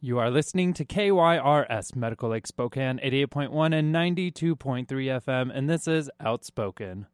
You are listening to KYRS Medical Lake Spokane 88.1 and 92.3 FM, and this is Outspoken.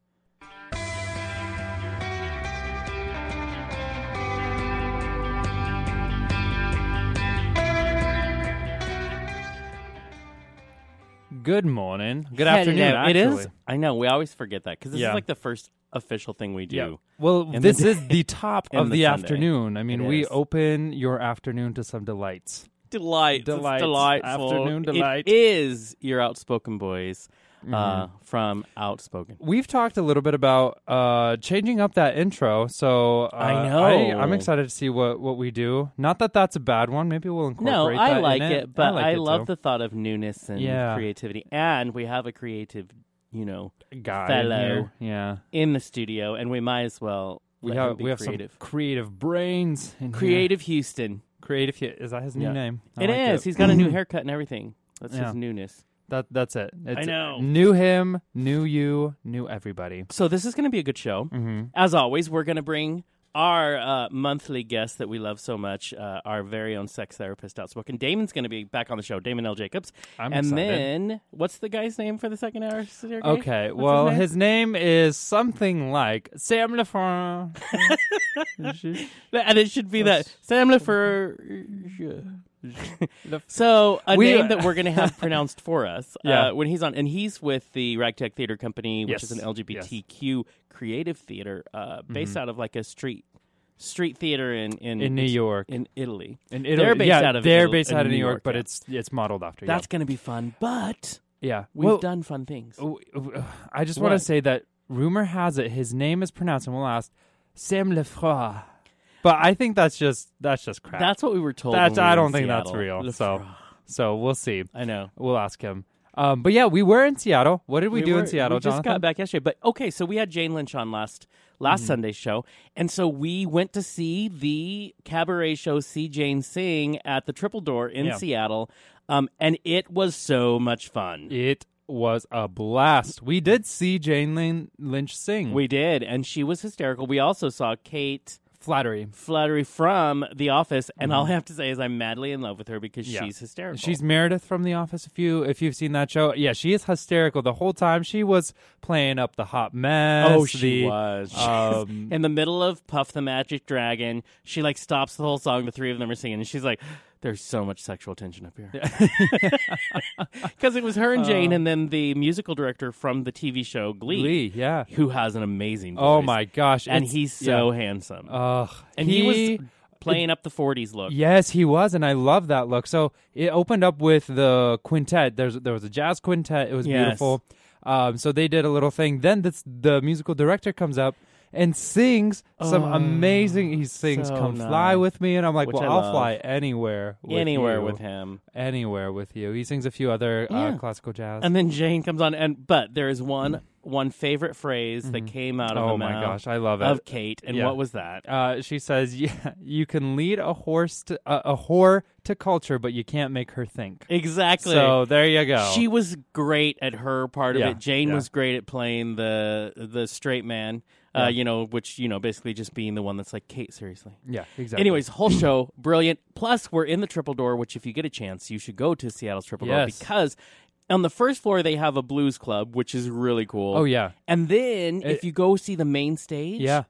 Good morning. Good afternoon. Hello. It is. actually. I know. We always forget that because this Yeah. is like the first official thing we do. Yeah. Well, in this the- is the top of the the, Sunday. afternoon. I mean, It we is. open your afternoon to some delights. Delight. Delights. delightful. Afternoon delight. It is your outspoken boys Mm-hmm. uh, from Outspoken. We've talked a little bit about uh, changing up that intro, so uh, I know. I, am excited to see what, what we do. Not that that's a bad one. Maybe we'll incorporate. No, I that like in it, but like I, it love too. the thought of newness and Yeah. creativity. And we have a creative, you know, guy fellow. here. Yeah, in the studio, and we might as well we let have him be we have creative. some creative brains. In here. Creative Houston. Creative. Is that his new Yeah. name? I It like is. He's got a new haircut and everything. That's Yeah. his newness. That that's it. It's know. New him, new you, new everybody. So this is going to be a good show. Mm-hmm. As always, we're going to bring our uh, monthly guest that we love so much, uh, our very own sex therapist, outspoken. Damon's going to be back on the show. Damon L. Jacobs. I'm and excited. then what's the guy's name for the second hour? Sergey? Okay, What's well, his name? his name is something like Sam Lefranc. and it should be that Sam Lefer. Lef- So a We- name that we're going to have pronounced for us Yeah. uh, when he's on, and he's with the Ragtag Theater Company, which Yes. is an LGBTQ creative theater uh, based out of like a street street theater in in, Mm-hmm. in New York. in Italy. In Italy. They're based yeah, out of they're Italy- based out of New New York, York, but yeah. it's it's modeled after. That's going to be fun, but yeah. yeah. we've well, done fun things. I just want to say that rumor has it his name is pronounced, and we'll ask Sam Lefranc. But I think that's just that's just crap. That's what we were told. That's- when we I were don't in think that's Seattle. real, so- so we'll see. I know. We'll ask him. Um, but yeah, we were in Seattle. What did we, do were- in Seattle, We just Jonathan? got back yesterday, but okay. So we had Jane Lynch on last last Mm-hmm. Sunday's show, and so we went to see the cabaret show "See Jane Sing" at the Triple Door in Yeah. Seattle, um, and it was so much fun. It was a blast. We did see Jane Lynn Lynch sing. We did, and she was hysterical. We also saw Kate Flannery. Flannery from The Office, and all I have to say is I'm madly in love with her because Mm-hmm. Yeah. she's hysterical. She's Meredith from The Office. If you if you've seen that show, yeah, she is hysterical the whole time. She was playing up the hot mess. Oh, she the, was. Um, in the middle of Puff the Magic Dragon, she like stops the whole song. The three of them are singing, and she's like, "There's so much sexual tension up here," because it was her and Jane, and then the musical director from the TV show Glee, Uh. Glee, yeah. who has an amazing voice. Oh my gosh, And it's- he's so yeah. handsome, Ugh, and he, was playing up the '40s look. Yes, he was, and I love that look. So it opened up with the quintet. There's there was a jazz quintet. It was Yes. beautiful. Um, so they did a little thing. Then this, the musical director comes up and sings some Oh, amazing. He sings so "Come Fly nice. with Me," and I'm like, Which "Well, I I'll love. fly anywhere, with Anywhere you. with him, anywhere with you." He sings a few other uh, classical jazz. and then Jane comes on, and but there is one one favorite phrase that came out of oh the my mouth gosh, I love it. of Kate, and Yeah. what was that? uh, she says, "Yeah, you can lead a horse to uh, a whore to culture, but you can't make her think." Exactly. So there you go. She was great at her part of Yeah, it. Jane yeah. was great at playing the the straight man. Uh, you know, which you know, basically just being the one that's like, Kate, seriously. yeah, exactly. Anyways, whole show brilliant. Plus, we're in the Triple Door, which if you get a chance, you should go to Seattle's Triple Door because on the first floor they have a blues club, which is really cool. oh yeah, And then if It- you go see the main stage, yeah.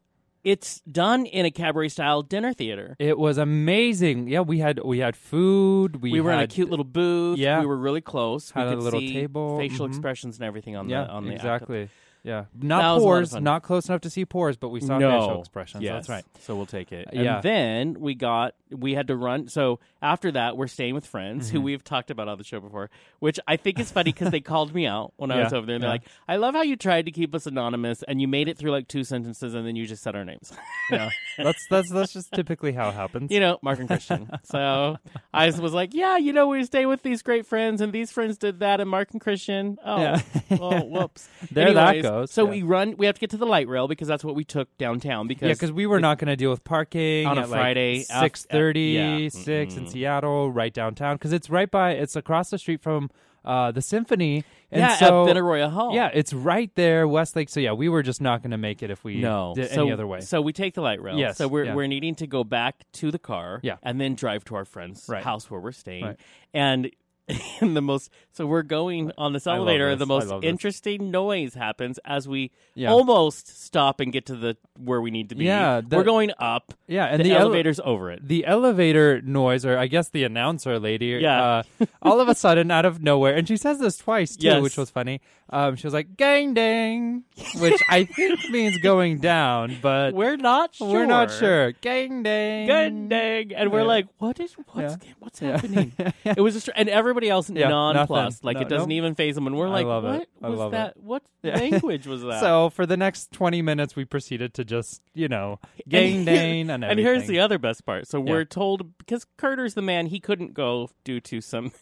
it's done in a cabaret style dinner theater. It was amazing. Yeah, we had we had food. We, We, were in a had- cute little booth. Yeah. we were really close. Had we a could little see table. facial Mhm. expressions and everything on Yeah, the on the act. exactly. Yeah, That not was a lot of pores. fun. Not close enough to see pores, but we saw facial expressions. Yes. That's right. So we'll take it. Yeah. And then we got we had to run. So after that, we're staying with friends Mm-hmm. who we've talked about on the show before, which I think is funny because they called me out when I was over there. And they're like, "I love how you tried to keep us anonymous and you made it through like two sentences and then you just said our names." Yeah, that's that's that's just typically how it happens. you know, Mark and Christian. so I was like, "Yeah, you know, we stay with these great friends and these friends did that and Mark and Christian." Oh, Yeah. well, whoops. There that goes, So yeah. we run. We have to get to the light rail because that's what we took downtown. Because yeah, because we were not going to deal with parking On a like, Friday af- six thirty 36 in Mhm. Seattle, right downtown, because it's right by. It's across the street from uh, the Symphony. And yeah, so, at Benaroya Hall. Yeah, it's right there, Westlake. So yeah, we were just not going to make it if we No, did so, any other way. So we take the light rail. Yes, So we're yeah. we're needing to go back to the car. Yeah. And then drive to our friend's Right. house where we're staying. Right. And. And the most so we're going on this elevator. and The most interesting noise happens as we Yeah. almost stop and get to the where we need to be. Yeah, the- we're going up. yeah, and the, the, ele- elevator's over it. the elevator noise, or I guess the announcer lady, Yeah. uh, all of a sudden out of nowhere, and she says this twice too, Yes. which was funny. Um, she was like "gang dang," which I think means going down, but We're not sure. we're not sure. Gang dang, Gang dang. And we're Yeah. like, what is what's Yeah. what's happening? It was just and everybody else Yeah, nonplussed. nothing. Like No, it doesn't nope. even phase them. And we're like, what was love it. that? What language was that? So for the next twenty minutes, we proceeded to just you know gang dang and and here's the other best part. So we're told because Carter's the man, he couldn't go due to some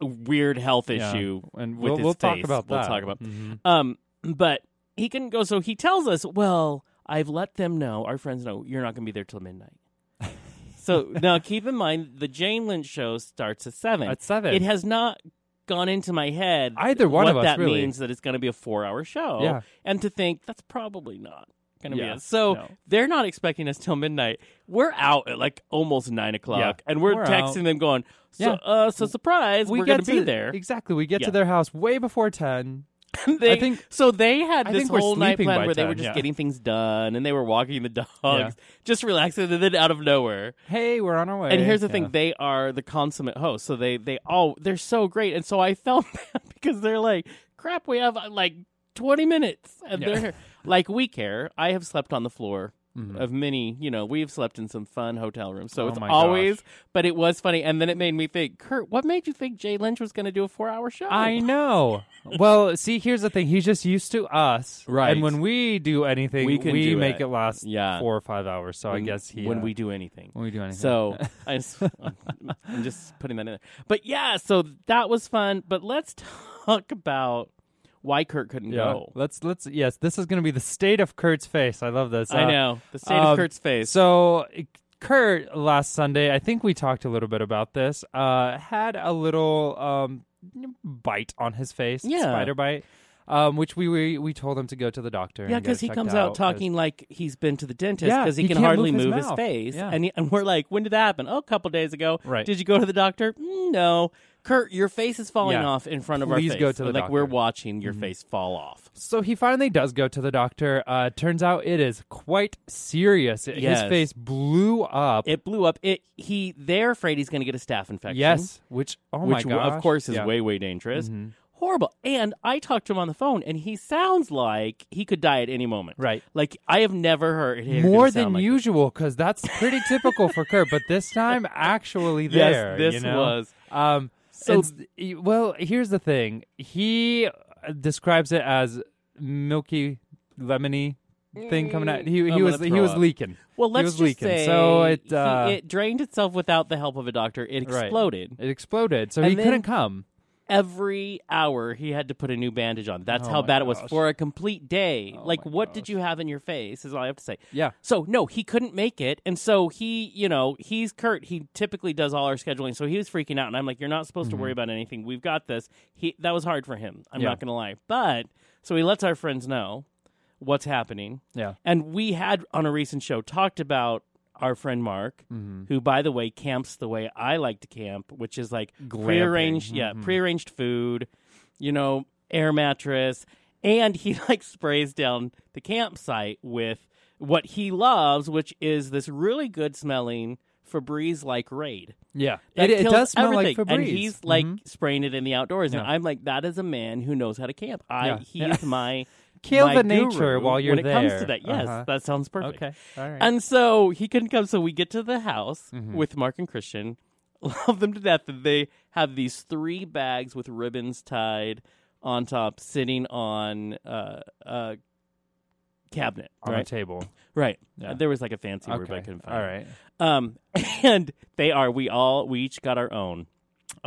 weird health Yeah. issue. and with we'll, his we'll talk about We'll that. talk about- Mhm. Um, but he couldn't go, so he tells us, "Well, I've let them know, our friends know, you're not going to be there till midnight." so now, keep in mind, the Jane Lynch show starts at seven. At seven. It has not gone into my head Either one what of us, that really. means that it's going to be a four-hour show. Yeah. and to think that's probably not going to be Yeah, it. So no. they're not expecting us till midnight. We're out at like almost nine o'clock, Yeah, and we're, we're texting them going, "So, Yeah. uh, so surprise, we are get to be to- there." Exactly. We get Yeah. to their house way before ten. they, I think- so. They had I this think we're whole night sleeping plan by where they were 10, just yeah. getting things done, and they were walking the dogs, Yeah. just relaxing, and then out of nowhere. Hey, we're on our way. And here's the Yeah. thing: they are the consummate hosts, so they they all they're so great, and so I felt bad because they're like, "Crap, we have uh, like 20 minutes," and Yeah. they're like, "We care." I have slept on the floor. Mhm. Of many, you know, we've slept in some fun hotel rooms, so Oh it's always. gosh. But it was funny, and then it made me think, Kurt, what made you think Jane Lynch was going to do a four-hour show? I know. well, see, here's the thing. He's just used to us, Right. And when we do anything, We can we do make it. it last Yeah. four or five hours. So I guess he when uh, we do anything. when we do anything. So I just, I'm just putting that in there. But yeah, so that was fun. But let's talk about why Kurt couldn't yeah, go. let's let's yes, this is going to be the state of Kurt's face. I love this. I Uh, know the state um, of Kurt's face. So Kurt last Sunday, I think we talked a little bit about this. Uh, had a little um bite on his face, Yeah. spider bite. Um, which we, we we told him to go to the doctor. yeah, because he comes out out talking like he's been to the dentist Yeah, because he, he can hardly move his move his, face. Yeah. And he, and we're like, when did that happen? Oh, a couple days ago. Right. Did you go to the doctor? "Mm, no. Kurt, your face is falling Yeah. off in front of Please our face. go to the like we're doctor. Mm-hmm. watching your face fall off. So he finally does go to the doctor. Uh, turns out it is quite serious. It- Yes. His face blew up. It blew up. It he they're afraid he's going to get a staph infection. yes, which oh my which gosh, of course is Yeah. way way dangerous. Mhm. Horrible. And I talked to him on the phone, and he sounds like he could die at any moment. right. Like I have never heard him More sound than like usual because that's pretty typical for Kurt. But this time, actually, there. Yes, this you know? was. Um, So- so well, here's the thing. He uh, describes it as milky, lemony thing coming out. He, he was he throw was up. leaking. Well, let's just leaking. say So it, he- uh, it drained itself without the help of a doctor. It Right. exploded. It exploded, so And he then- couldn't come. Every hour he had to put a new bandage on. That's Oh how my bad it was gosh. for a complete day. Oh like, my what gosh. did you have in your face? Is all I have to say. Yeah. So no, he couldn't make it, and so he, you know, he's Kurt. He typically does all our scheduling, so he was freaking out, and I'm like, "You're not supposed to worry about anything. We've got this." He that was hard for him. I'm Mm-hmm. Yeah. not gonna lie, but so he lets our friends know what's happening, Yeah. and we had on a recent show talked about our friend Mark, Mm-hmm. who, by the way, camps the way I like to camp, which is like Glamping. prearranged, yeah, Mhm. prearranged food, you know, air mattress, and he like sprays down the campsite with what he loves, which is this really good smelling Febreze like Raid. Yeah. It, it does smell everything. like Febreze. and he's like Mhm. spraying it in the outdoors, and I'm like, that is a man who knows how to camp. I Yeah. he is my kill the nature while you're when there. it comes to that. Yes, Uh-huh. that sounds perfect. Okay. All right. And so he couldn't come. So we get to the house Mhm. with Mark and Christian. Love them to death. That they have these three bags with ribbons tied on top, sitting on uh, a cabinet. on right, a table. right. Yeah. Uh, there was like a fancy word, but I couldn't find. All right. Um, and they are. We all. We each got our own.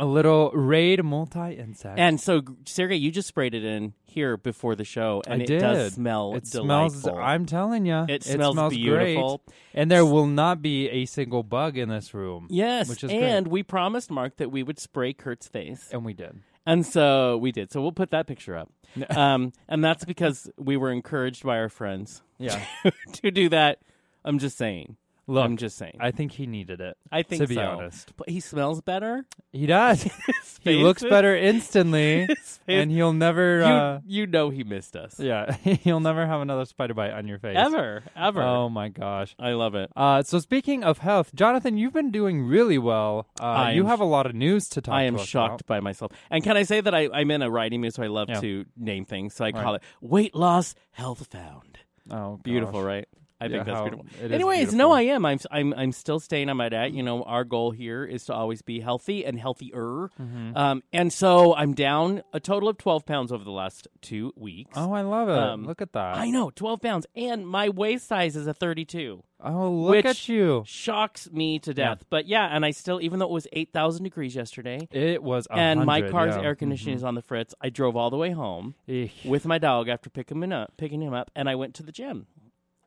A little Raid multi insect. And so, Sergey, you just sprayed it in here before the show, and I it did. does smell it delightful. smells. I'm telling you, It smells beautiful. great. And there will not be a single bug in this room. yes, which is and great. we promised Mark that we would spray Kurt's face, and we did. and so we did. So we'll put that picture up, um, and that's because we were encouraged by our friends Yeah. to do that. I'm just saying. Look, I'm just saying. I think he needed it. I think to be so. honest, But he smells better. he does. he looks is- better instantly, and he'll never. you, Uh, you know he missed us. yeah, he'll never have another spider bite on your face Ever, ever. Oh my gosh. I love it. Uh, so speaking of health, Jonathan, you've been doing really well. Uh, you am have a lot of news to talk. About. I am shocked by myself. And can I say that I, I'm in a writing mood, so I love Yeah. to name things. So I Right. call it Weight Loss Health Found. Oh, Beautiful, gosh. right? I Yeah, think that's beautiful. Anyways, beautiful. no, I am. I'm, I'm, I'm still staying on my diet. You know, our goal here is to always be healthy and healthier. Mm-hmm. Um, and so I'm down a total of 12 pounds over the last two weeks. Oh, I love it. Um, look at that. I know, 12 pounds. And my waist size is a 32. oh, look at you. Shocks me to Yeah. death. But yeah, and I still, even though it was 8,000 degrees yesterday, It was and my car's yeah. air conditioning is on the fritz. I drove all the way home with my dog after picking him up, picking him up, and I went to the gym.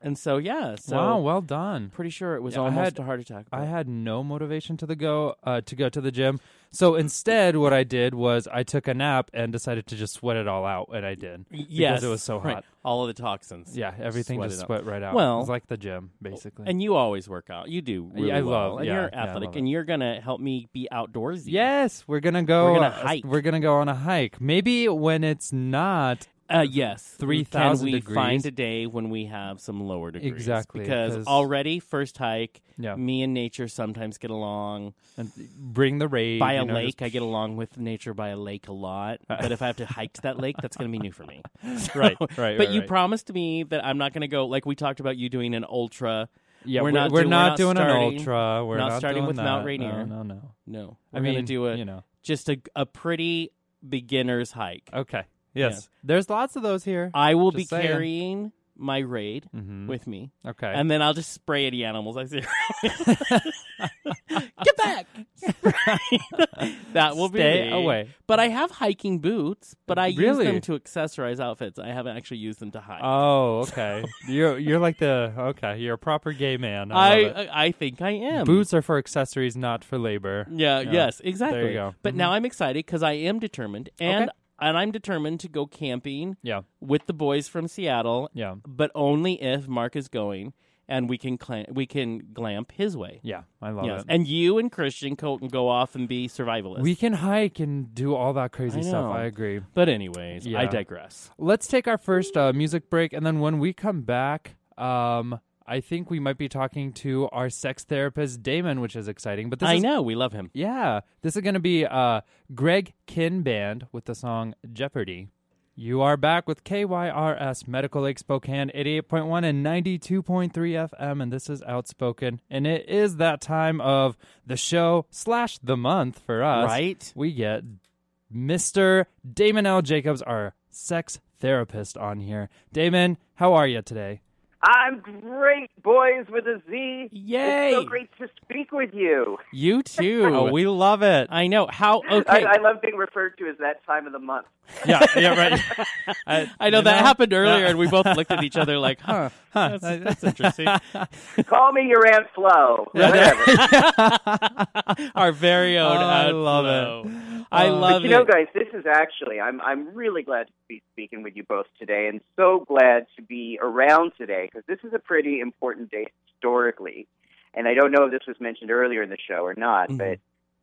And so yeah, so wow, well done. pretty sure it was Yeah, I almost had- a heart attack. I had no motivation to the go uh, to go to the gym. So instead, what I did was I took a nap and decided to just sweat it all out, and I did yes, because it was so right. hot. All of the toxins. Yeah, everything Sweat just sweat right out. Well- it was like the gym, basically. And you always work out. You do really Yeah, I well. love- and yeah, you're athletic, it. and you're gonna help me be outdoorsy. yes, we're gonna go. We're gonna hike. We're gonna go on a hike. Maybe when it's not. Uh, yes. 3,000 Can we degrees. find a day when we have some lower degrees? Exactly, because already first hike, Yeah, me and nature sometimes get along. and bring the raid by a lake, just- I get along with nature by a lake a lot. But if I have to hike to that lake, that's going to be new for me. right, right, but right, you right. promised me that I'm not going to go like we talked about you doing an ultra. Yeah, we're we're, not we're do- we're not not doing starting- an ultra. We're not not, starting with that. Mount Rainier. No, no, no. No, I mean, going to do a You know. just a, a pretty beginner's hike. Okay. Yes. There's lots of those here. I will Just be saying. carrying my raid Mhm. with me, Okay. and then I'll just spray any animals I see. Get back! that will Stay be me. away. But I have hiking boots, but I use them to accessorize outfits. I haven't actually used them to hike. Oh, okay. you're you're like the okay. You're a proper gay man. I, I love it. I I think I am. Boots are for accessories, not for labor. Yeah. Yes. Exactly. There you go. But Mhm. now I'm excited because I am determined, and Okay. And I'm determined to go camping Yeah, with the boys from Seattle, yeah, but only if Mark is going, and we can cla- we can glamp his way. yeah. I love Yes. it. And you and Christian co- can go off and be survivalists. we can hike and do all that crazy I stuff. I agree. but anyways, I digress. Let's take our first uh, music break, and then when we come back, um, I think we might be talking to our sex therapist Damon, which is exciting. But this I is know we love him. Yeah, this is going to be uh, Greg Kihn Band with the song Jeopardy. You are back with KYRS Medical Lake Spokane 88.1 and 92.3 FM, and this is Outspoken. And it is that time of the show slash the month for us. Right? We get Mr. Damon L. Jacobs, our sex therapist, on here. Damon, how are you today? I'm great, boys with a Z. Yay! It's so great to speak with you. You too. Oh, we love it. I know how. Okay. I, I love being referred to as that time of the month. yeah, yeah, right. I, I know you that happened earlier, and we both looked at each other like, "Huh, Huh. that's, that's interesting." Call me your Aunt Flo. Whatever. Our very own. Oh, I love Flo. it. I Uh, love you know, guys, this is actually I'm I'm really glad to be speaking with you both today, and so glad to be around today because this is a pretty important day historically. And I don't know if this was mentioned earlier in the show or not, Mhm. but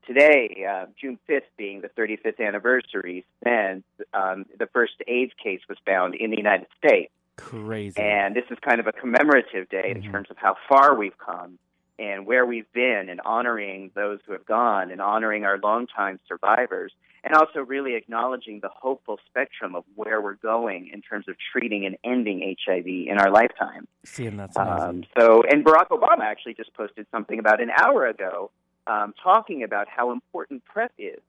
today, uh, June 5th being the 35th anniversary, then um, the first AIDS case was found in the United States. Crazy. And this is kind of a commemorative day Mhm. in terms of how far we've come and where we've been and honoring those who have gone and honoring our longtime survivors and also really acknowledging the hopeful spectrum of where we're going in terms of treating and ending HIV in our lifetime. Seeing that's amazing. Um, so, and Barack Obama actually just posted something about an hour ago um, talking about how important PrEP is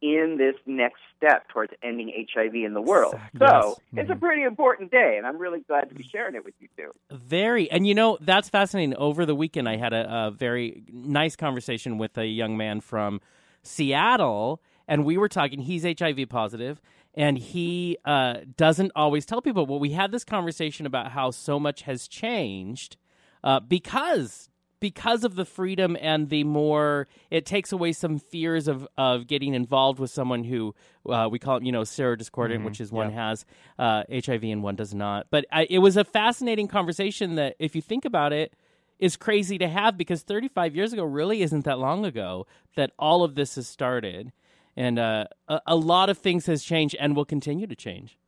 in this next step towards ending HIV in the world. Exactly. So, Yes. it's a Mhm. pretty important day, and I'm really glad to be sharing it with you too. Very, and you know that's fascinating. Over the weekend, I had a, a very nice conversation with a young man from Seattle, and we were talking. He's HIV positive, and he uh, doesn't always tell people. Well, we had this conversation about how so much has changed uh, because because of the freedom and the more it takes away some fears of of getting involved with someone who uh, we call it you know serodiscordant, which is one has uh, HIV and one does not. But I, it was a fascinating conversation that if you think about it is crazy to have because 35 years ago really isn't that long ago that all of this has started and uh, a, a lot of things has changed and will continue to change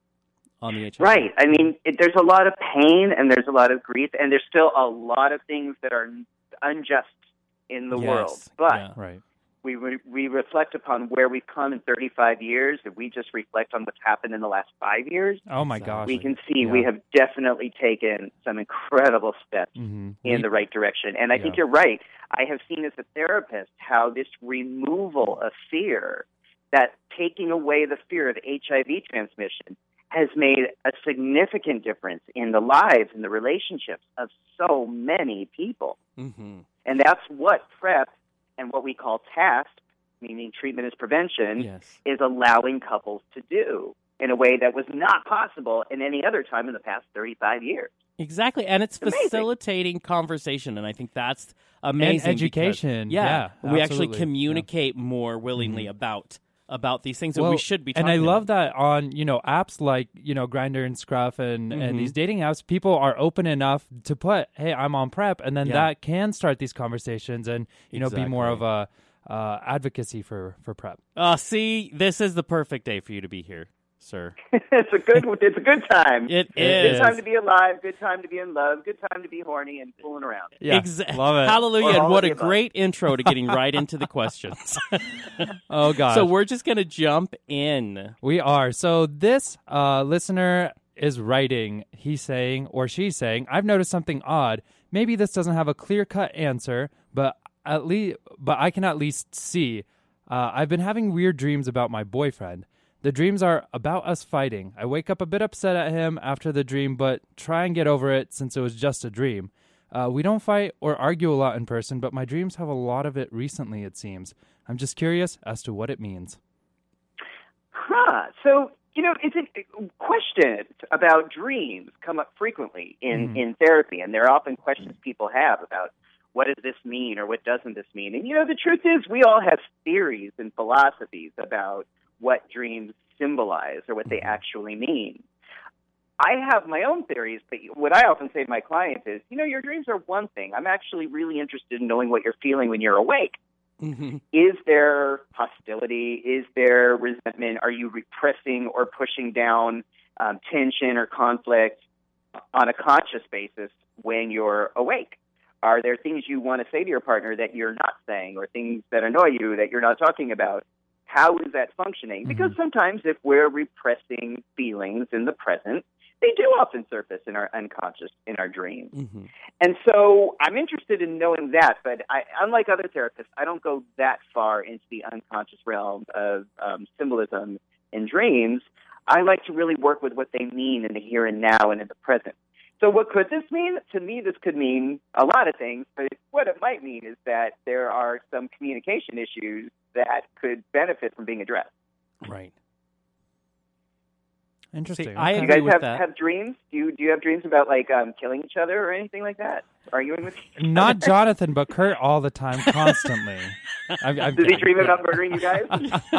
on the HIV. Right. I mean, it, there's a lot of pain and there's a lot of grief, and there's still a lot of things that are unjust in the Yes. world. But Yeah. Right. we re- we reflect upon where we've come in 35 years, and we just reflect on what's happened in the last five years. Oh my gosh. We can see Yeah. we have definitely taken some incredible steps Mhm. in We- the right direction. And I think you're right. I have seen as a therapist how this removal of fear, that taking away the fear of HIV transmission, has made a significant difference in the lives and the relationships of so many people. Mhm. And that's what PrEP and what we call TASP, meaning treatment is prevention, Yes. is allowing couples to do in a way that was not possible in any other time in the past 35 years. Exactly, and it's Amazing. facilitating conversation, and I think that's amazing. because- education. yeah, Yeah, we actually communicate more willingly about about these things that Well, we should be. and I love that on you know apps like you know Grindr and Scruff and Mhm. and these dating apps, people are open enough to put, "Hey, I'm on PrEP," and then Yeah. that can start these conversations and you know be more of a uh, advocacy for for PrEP. Uh, see, this is the perfect day for you to be here, sir. it's a good it's a good time. It Good time to be alive, good time to be in love, good time to be horny and fooling around. Yeah, Exa- love it. Hallelujah! Or And what a the above. great intro to getting right into the questions. Oh God! so we're just gonna jump in. We are. So this uh, listener is writing, he's saying, or she's saying, I've noticed something odd. Maybe this doesn't have a clear cut answer, but at least, but I can at least see. Uh, I've been having weird dreams about my boyfriend. The dreams are about us fighting. I wake up a bit upset at him after the dream, but try and get over it since it was just a dream. Uh, we don't fight or argue a lot in person, but my dreams have a lot of it recently, it seems. I'm just curious as to what it means. Huh. So, you know, it's a, questions about dreams come up frequently in, Mhm. in therapy, and there are often questions people have about what does this mean or what doesn't this mean. And, you know, the truth is we all have theories and philosophies about what dreams symbolize or what they actually mean. I have my own theories, but what I often say to my clients is, you know, your dreams are one thing. I'm actually really interested in knowing what you're feeling when you're awake. Mhm. Is there hostility? Is there resentment? Are you repressing or pushing down um, tension or conflict on a conscious basis when you're awake? Are there things you want to say to your partner that you're not saying, or things that annoy you that you're not talking about? How is that functioning? Because sometimes if we're repressing feelings in the present, they do often surface in our unconscious, in our dreams. Mhm. And so I'm interested in knowing that, but I, unlike other therapists, I don't go that far into the unconscious realm of um, symbolism in dreams. I like to really work with what they mean in the here and now and in the present. So what could this mean? To me, this could mean a lot of things, but what it might mean is that there are some communication issues that could benefit from being addressed. Right. Interesting. I Do you agree guys with have, that. have dreams? Do you do you have dreams about like um, killing each other or anything like that? Arguing with each Not Jonathan, but Kurt all the time, constantly. I've, I've, Does he dream about murdering you guys?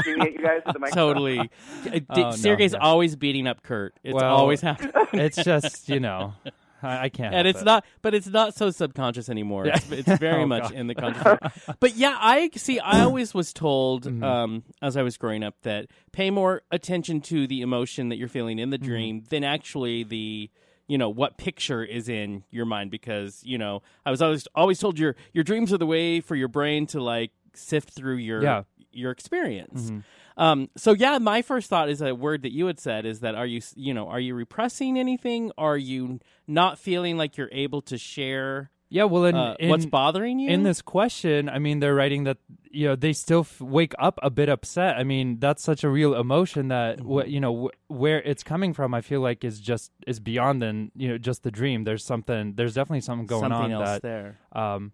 You guys with the microphone? Totally. D- Oh, no, no. always beating up Kurt. It's Well, always happening. It's just you know, I, I can't. and it's it. not but it's not so subconscious anymore Yeah. it's, it's very Oh, much God. in the conscious but yeah i see i always was told Mm-hmm. um, as i was growing up that pay more attention to the emotion that you're feeling in the Mm-hmm. dream than actually the you know what picture is in your mind because you know i was always always told your your dreams are the way for your brain to like sift through your Yeah. your experience Mm-hmm. Um, so yeah, my first thought is a word that you had said is that are you you know are you repressing anything? Are you not feeling like you're able to share Yeah, well, in, uh, in what's bothering you? in this question, I mean, they're writing that you know they still f- wake up a bit upset. I mean, that's such a real emotion that Mm-hmm. what you know wh- where it's coming from. I feel like is just is beyond than you know just the dream. There's something. There's definitely something going something on else that there. um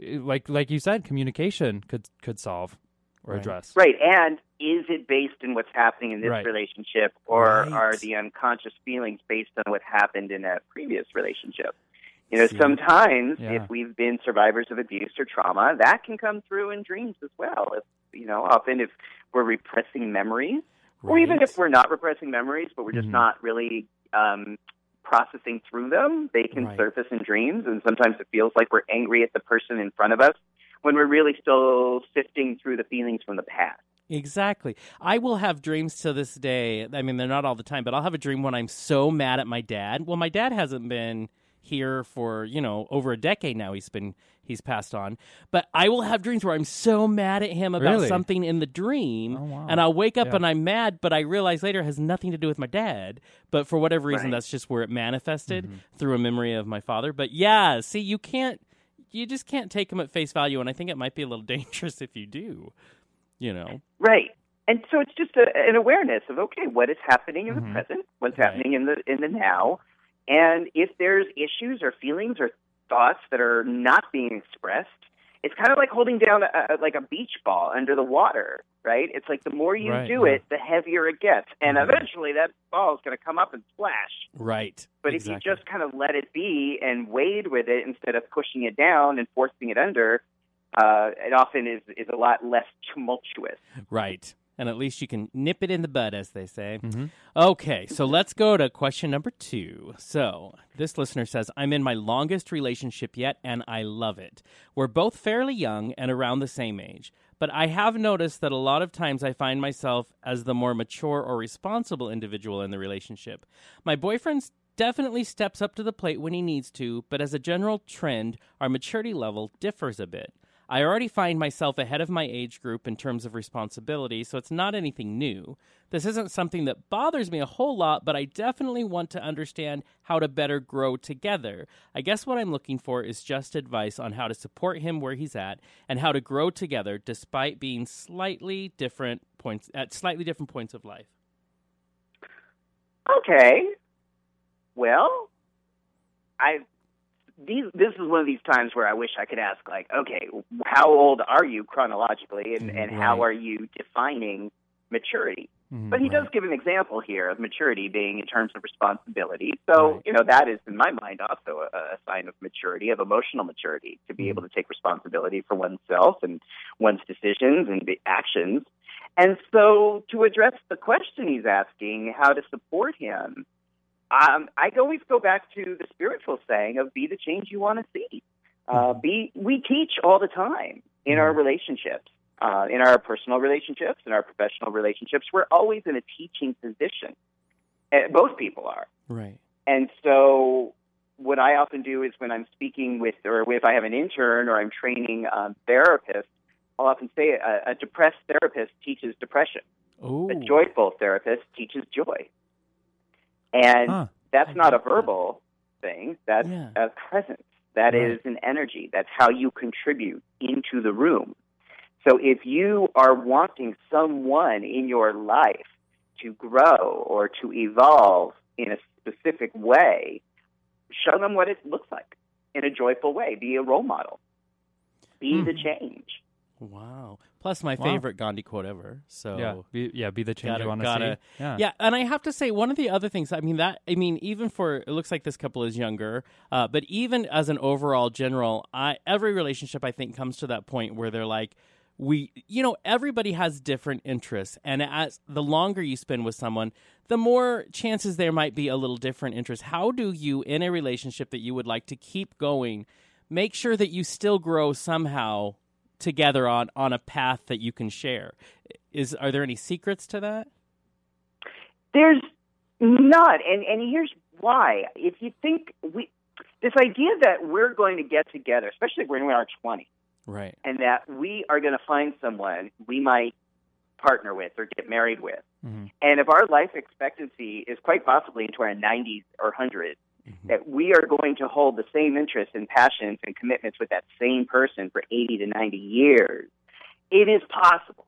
like like you said, communication could could solve. Or Right. address. Right. And is it based in what's happening in this Right. relationship, or Right. are the unconscious feelings based on what happened in a previous relationship? You know, See. sometimes Yeah. if we've been survivors of abuse or trauma, that can come through in dreams as well. If, you know, often if we're repressing memories, or even if we're not repressing memories, but we're just Mhm. not really um, processing through them, they can Right. surface in dreams. And sometimes it feels like we're angry at the person in front of us when we're really still sifting through the feelings from the past. Exactly. I will have dreams to this day. I mean, they're not all the time, but I'll have a dream when I'm so mad at my dad. Well, my dad hasn't been here for, you know, over a decade now. He's been he's passed on. But I will have dreams where I'm so mad at him about Really? something in the dream Oh, wow. and I'll wake up Yeah. and I'm mad, but I realize later it has nothing to do with my dad. But for whatever reason Right. that's just where it manifested Mm-hmm. through a memory of my father. But yeah, see, you can't you just can't take them at face value and I think it might be a little dangerous if you do. You know. Right. And so it's just a, an awareness of okay, what is happening in Mhm. the present, what's Right. happening in the in the now, and if there's issues or feelings or thoughts that are not being expressed, it's kind of like holding down a, a, like a beach ball under the water, right? It's like the more you Right, do yeah. it, the heavier it gets, and eventually that ball is going to come up and splash. Right. But exactly. if you just kind of let it be and wade with it instead of pushing it down and forcing it under, uh, it often is is a lot less tumultuous. Right. And at least you can nip it in the bud, as they say. Mhm. Okay, so let's go to question number two. So, this listener says, I'm in my longest relationship yet, and I love it. We're both fairly young and around the same age. But I have noticed that a lot of times I find myself as the more mature or responsible individual in the relationship. My boyfriend definitely steps up to the plate when he needs to, but as a general trend, our maturity level differs a bit. I already find myself ahead of my age group in terms of responsibility, so it's not anything new. This isn't something that bothers me a whole lot, but I definitely want to understand how to better grow together. I guess what I'm looking for is just advice on how to support him where he's at and how to grow together despite being slightly different points at slightly different points of life. Okay. Well, I these this is one of these times where I wish I could ask like, okay, how old are you chronologically and, and how are you defining maturity? Mhm. But he does give an example here of maturity being in terms of responsibility. So, Right. you know, that is in my mind also a, a sign of maturity, of emotional maturity, to be Mhm. able to take responsibility for oneself and one's decisions and the actions. And so, to address the question he's asking, how to support him, um, I always go back to the spiritual saying of "Be the change you want to see." Uh, be we teach all the time in our relationships, uh, in our personal relationships, in our professional relationships. We're always in a teaching position. Uh, both people are. Right. And so, what I often do is when I'm speaking with, or if I have an intern or I'm training um, therapists, I'll often say a, a depressed therapist teaches depression. Oh. A joyful therapist teaches joy. And Huh. that's I not a like that. verbal thing. That's Yeah. a presence. That Right. is an energy. That's how you contribute into the room. So if you are wanting someone in your life to grow or to evolve in a specific way, show them what it looks like in a joyful way. Be a role model. Be the Hmm. change. Wow. Plus my Wow. favorite Gandhi quote ever. So yeah, be, yeah, be the change Gotta- you want to see. Yeah, Yeah, and I have to say one of the other things. I mean that. I mean even for it looks like this couple is younger, uh, but even as an overall general, I every relationship I think comes to that point where they're like, we, you know, everybody has different interests, and as the longer you spend with someone, the more chances there might be a little different interest. How do you, in a relationship that you would like to keep going, make sure that you still grow somehow together on on a path that you can share? Is are there any secrets to that? There's not, and and here's why. If you think we, this idea that we're going to get together, especially when we're in our 20s, Right. and that we are going to find someone we might partner with or get married with, Mhm. and if our life expectancy is quite possibly into our 90s or 100s, that we are going to hold the same interests and passions and commitments with that same person for 80 to 90 years. It is possible,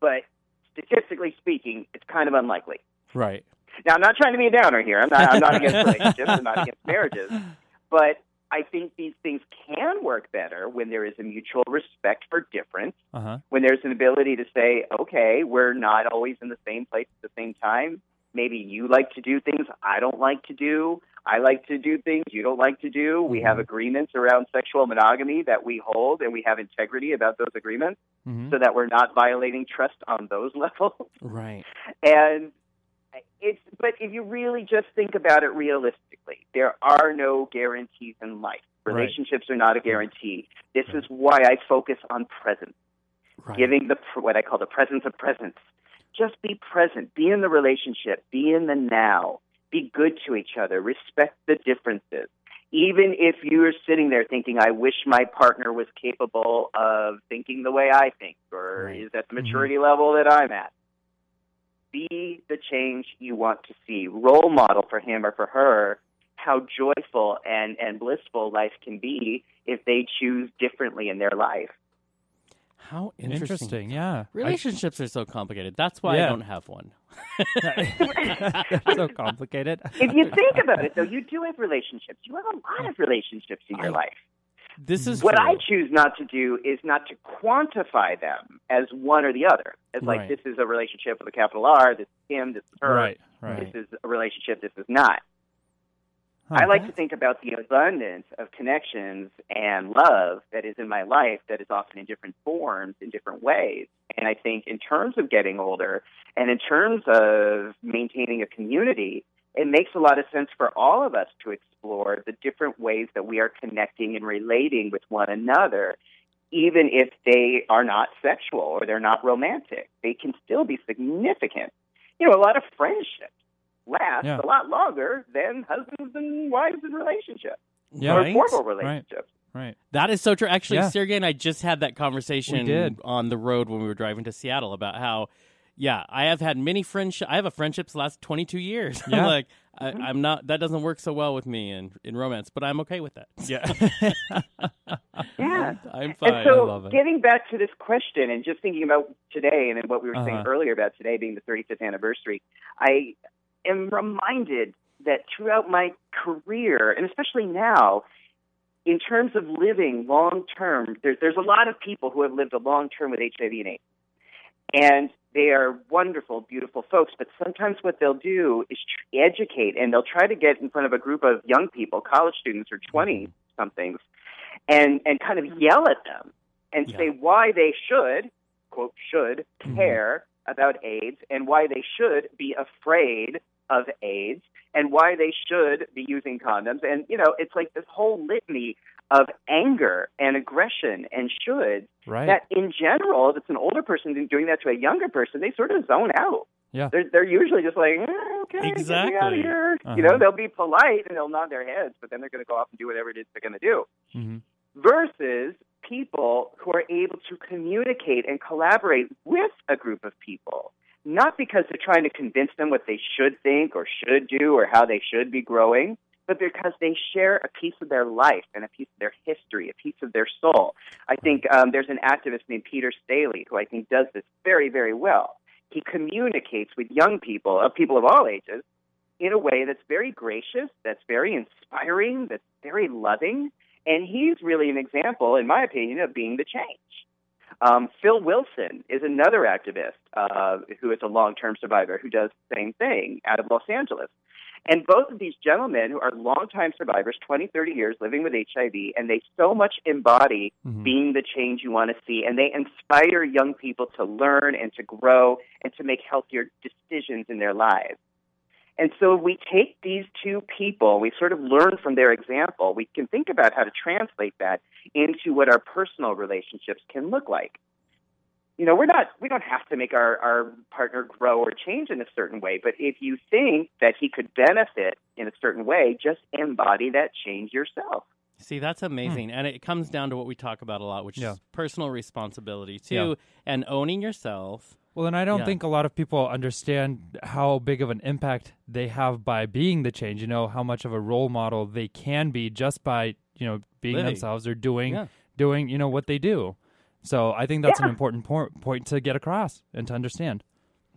but statistically speaking, it's kind of unlikely. Right. Now, I'm not trying to be a downer here. I'm not, I'm not against relationships. I'm not against marriages. But I think these things can work better when there is a mutual respect for difference, Uh huh. when there's an ability to say, okay, we're not always in the same place at the same time. Maybe you like to do things I don't like to do. I like to do things you don't like to do. We have agreements around sexual monogamy that we hold, and we have integrity about those agreements hmm so that we're not violating trust on those levels. Right. And it's but if you really just think about it realistically, there are no guarantees in life. Right. Relationships are not a guarantee. This is why I focus on presence, Right. giving the what I call the presence of presence. Just be present, be in the relationship, be in the now, be good to each other, respect the differences. Even if you're sitting there thinking, I wish my partner was capable of thinking the way I think, or Right. is at the mm-hmm. maturity level that I'm at be the change you want to see. Role model for him or for her how joyful and, and blissful life can be if they choose differently in their life. How interesting. Interesting. Yeah. Relationships are so complicated. That's why Yeah. I don't have one. So complicated. If you think about it, though, you do have relationships. You have a lot of relationships in your I- life. This is What true. I choose not to do is not to quantify them as one or the other. As like, Right. this is a relationship with a capital R, this is him, this is her, Right. Right. this is a relationship, this is not. Huh. I like to think about the abundance of connections and love that is in my life that is often in different forms, in different ways. And I think in terms of getting older and in terms of maintaining a community, it makes a lot of sense for all of us to explore the different ways that we are connecting and relating with one another, even if they are not sexual or they're not romantic. They can still be significant. You know, a lot of friendships last Yeah. a lot longer than husbands and wives in relationships Yeah. or Right? formal relationships. Right. That is so true. Actually, Yeah. Sergey and I just had that conversation did. on the road when we were driving to Seattle about how, yeah, I have had many friendships. I have a friendships last 22 years. I'm Yeah. like, I, I'm not, that doesn't work so well with me in, in romance, but I'm okay with that. Yeah. Yeah. I'm fine. And so, love it. getting back to this question and just thinking about today and then what we were saying Uh-huh. earlier about today being the 35th anniversary, I am reminded that throughout my career, and especially now, in terms of living long term, there's there's a lot of people who have lived a long term with HIV and AIDS, and they are wonderful, beautiful folks. But sometimes what they'll do is tr- educate, and they'll try to get in front of a group of young people, college students or mm-hmm. twenty somethings, and and kind of yell at them and Yeah. say why they should quote should care mm-hmm. about AIDS and why they should be afraid of AIDS and why they should be using condoms and you know it's like this whole litany of anger and aggression and should Right. that in general if it's an older person doing that to a younger person they sort of zone out Yeah. they're they're usually just like eh, okay get me out Exactly. of here Uh-huh. you know they'll be polite and they'll nod their heads but then they're going to go off and do whatever it is they're going to do hmm versus people who are able to communicate and collaborate with a group of people, not because they're trying to convince them what they should think or should do or how they should be growing, but because they share a piece of their life and a piece of their history, a piece of their soul. I think um, there's an activist named Peter Staley who I think does this very, very well. He communicates with young people, of people of all ages, in a way that's very gracious, that's very inspiring, that's very loving, and he's really an example, in my opinion, of being the change. Um, Phill Wilson is another activist uh, who is a long-term survivor who does the same thing out of Los Angeles. And both of these gentlemen who are longtime survivors, 20, 30 years living with HIV, and they so much embody Mhm. being the change you want to see, and they inspire young people to learn and to grow and to make healthier decisions in their lives. And so we take these two people, we sort of learn from their example. We can think about how to translate that into what our personal relationships can look like. You know, we're not we don't have to make our, our partner grow or change in a certain way, but if you think that he could benefit in a certain way, just embody that change yourself. See, that's amazing. And it comes down to what we talk about a lot, which Yeah. is personal responsibility, too, Yeah. and owning yourself. Well, and I don't Yeah. think a lot of people understand how big of an impact they have by being the change. You know how much of a role model they can be just by you know being Living. themselves or doing Yeah. doing you know what they do. So I think that's an important por- point to get across and to understand.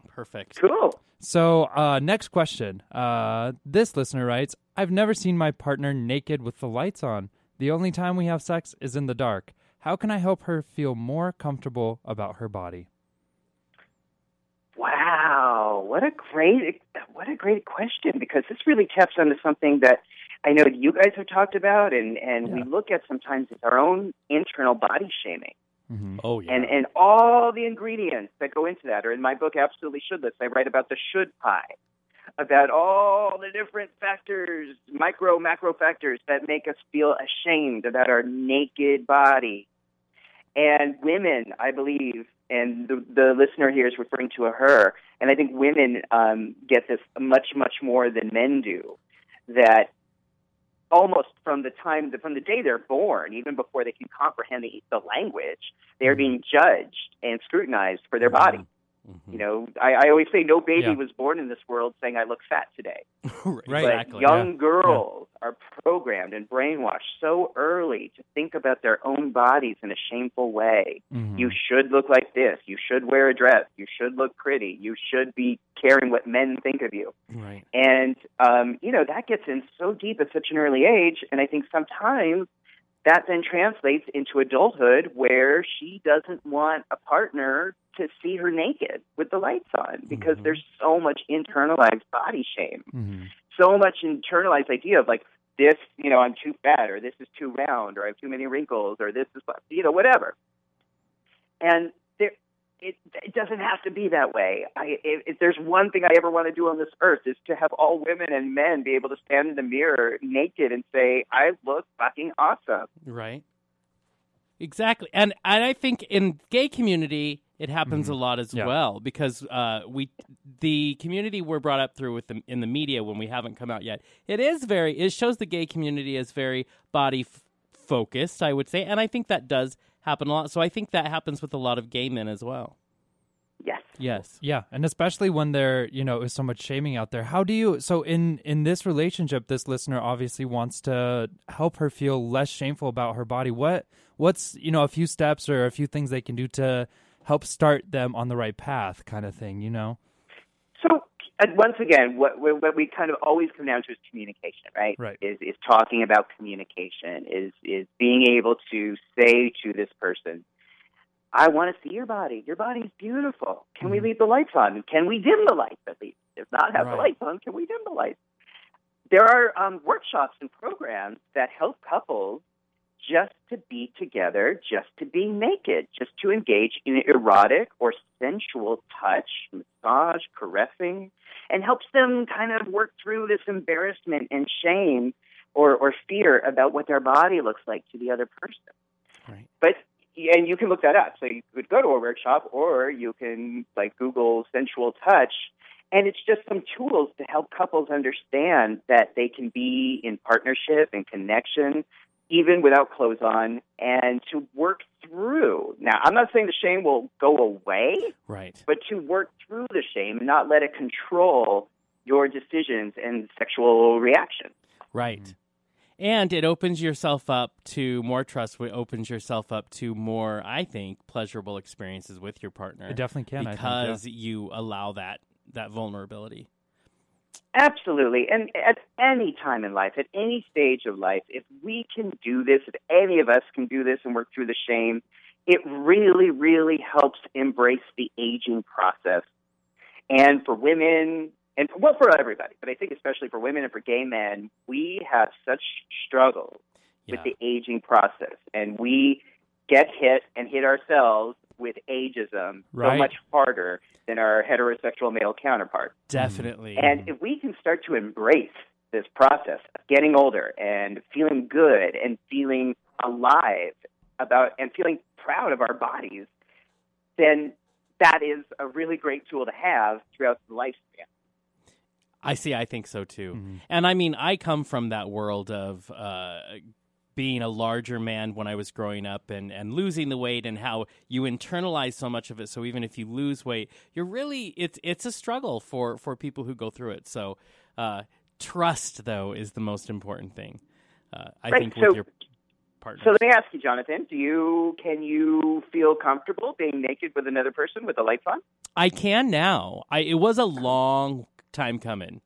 Perfect. Cool. So uh, next question. Uh, this listener writes, "I've never seen my partner naked with the lights on. The only time we have sex is in the dark. How can I help her feel more comfortable about her body? Wow, what a great what a great question because this really taps into something that I know you guys have talked about and and we look at sometimes as our own internal body shaming Mm-hmm. Oh yeah. and and all the ingredients that go into that. are in my book, absolutely Should-less, I write about the should pie, about all the different factors, micro macro factors that make us feel ashamed about our naked body. And women, I believe, and the, the listener here is referring to a her, and I think women um, get this much much more than men do. That almost from the time from the day they're born, even before they can comprehend the, the language, they are being judged and scrutinized for their body. Mhm. You know, I, I always say no baby Yeah. was born in this world saying I look fat today. Right. exactly. But young girls are programmed and brainwashed so early to think about their own bodies in a shameful way. Mhm. You should look like this. You should wear a dress. You should look pretty. You should be caring what men think of you. Right. And, um, you know, that gets in so deep at such an early age. And I think sometimes that then translates into adulthood where she doesn't want a partner to see her naked with the lights on because Mhm. there's so much internalized body shame, Mhm. so much internalized idea of like, this, you know, I'm too fat or this is too round or I have too many wrinkles or this is, you know, whatever. And it, it doesn't have to be that way. I, if, if there's one thing I ever want to do on this earth is to have all women and men be able to stand in the mirror naked and say, "I look fucking awesome." Right. Exactly. And and I think in gay community it happens Mhm. a lot as Yeah. well because uh, we the community we're brought up through with the, in the media when we haven't come out yet. It is very it shows the gay community as very body f- focused, I would say, and I think that does happen a lot. So I think that happens with a lot of gay men as well. Yes. Yes. Yeah, and especially when there, you know, is so much shaming out there. How do you so in in this relationship this listener obviously wants to help her feel less shameful about her body. What what's, you know, a few steps or a few things they can do to help start them on the right path kind of thing, you know? So and once again, what, what we kind of always come down to is communication, right? Right. Is is talking about communication. Is is being able to say to this person, "I want to see your body. Your body's beautiful. Can we Mhm. leave the lights on? Can we dim the lights at least? If not have the lights on, can we dim the lights?" There are um, workshops and programs that help couples just to be together, just to be naked, just to engage in erotic or sensual touch, massage, caressing, and helps them kind of work through this embarrassment and shame or, or fear about what their body looks like to the other person. Right. But and you can look that up. So you could go to a workshop or you can like Google sensual touch and it's just some tools to help couples understand that they can be in partnership and connection even without clothes on and to work through. Now, I'm not saying the shame will go away, Right. but to work through the shame and not let it control your decisions and sexual reaction. Right. And it opens yourself up to more trust. It opens yourself up to more, I think, pleasurable experiences with your partner. It definitely can, I think, yeah. because you allow that that vulnerability. Absolutely. And at any time in life, at any stage of life, if we can do this, if any of us can do this and work through the shame, it really, really helps embrace the aging process. And for women, and well, for everybody, but I think especially for women and for gay men, we have such struggles with the aging process. And we get hit and hit ourselves with ageism so much harder than our heterosexual male counterparts. Definitely. And if we can start to embrace this process of getting older and feeling good and feeling alive about and feeling proud of our bodies, then that is a really great tool to have throughout the lifespan. I see. I think so too. Mhm. And I mean, I come from that world of uh, being a larger man when I was growing up and, and losing the weight and how you internalize so much of it. So even if you lose weight, you're really it's it's a struggle for for people who go through it. So uh, trust though is the most important thing. Uh, I Right, think so- with your partner. So let me ask you, Jonathan, do you can you feel comfortable being naked with another person with the lights on? I can now. I it was a long time coming.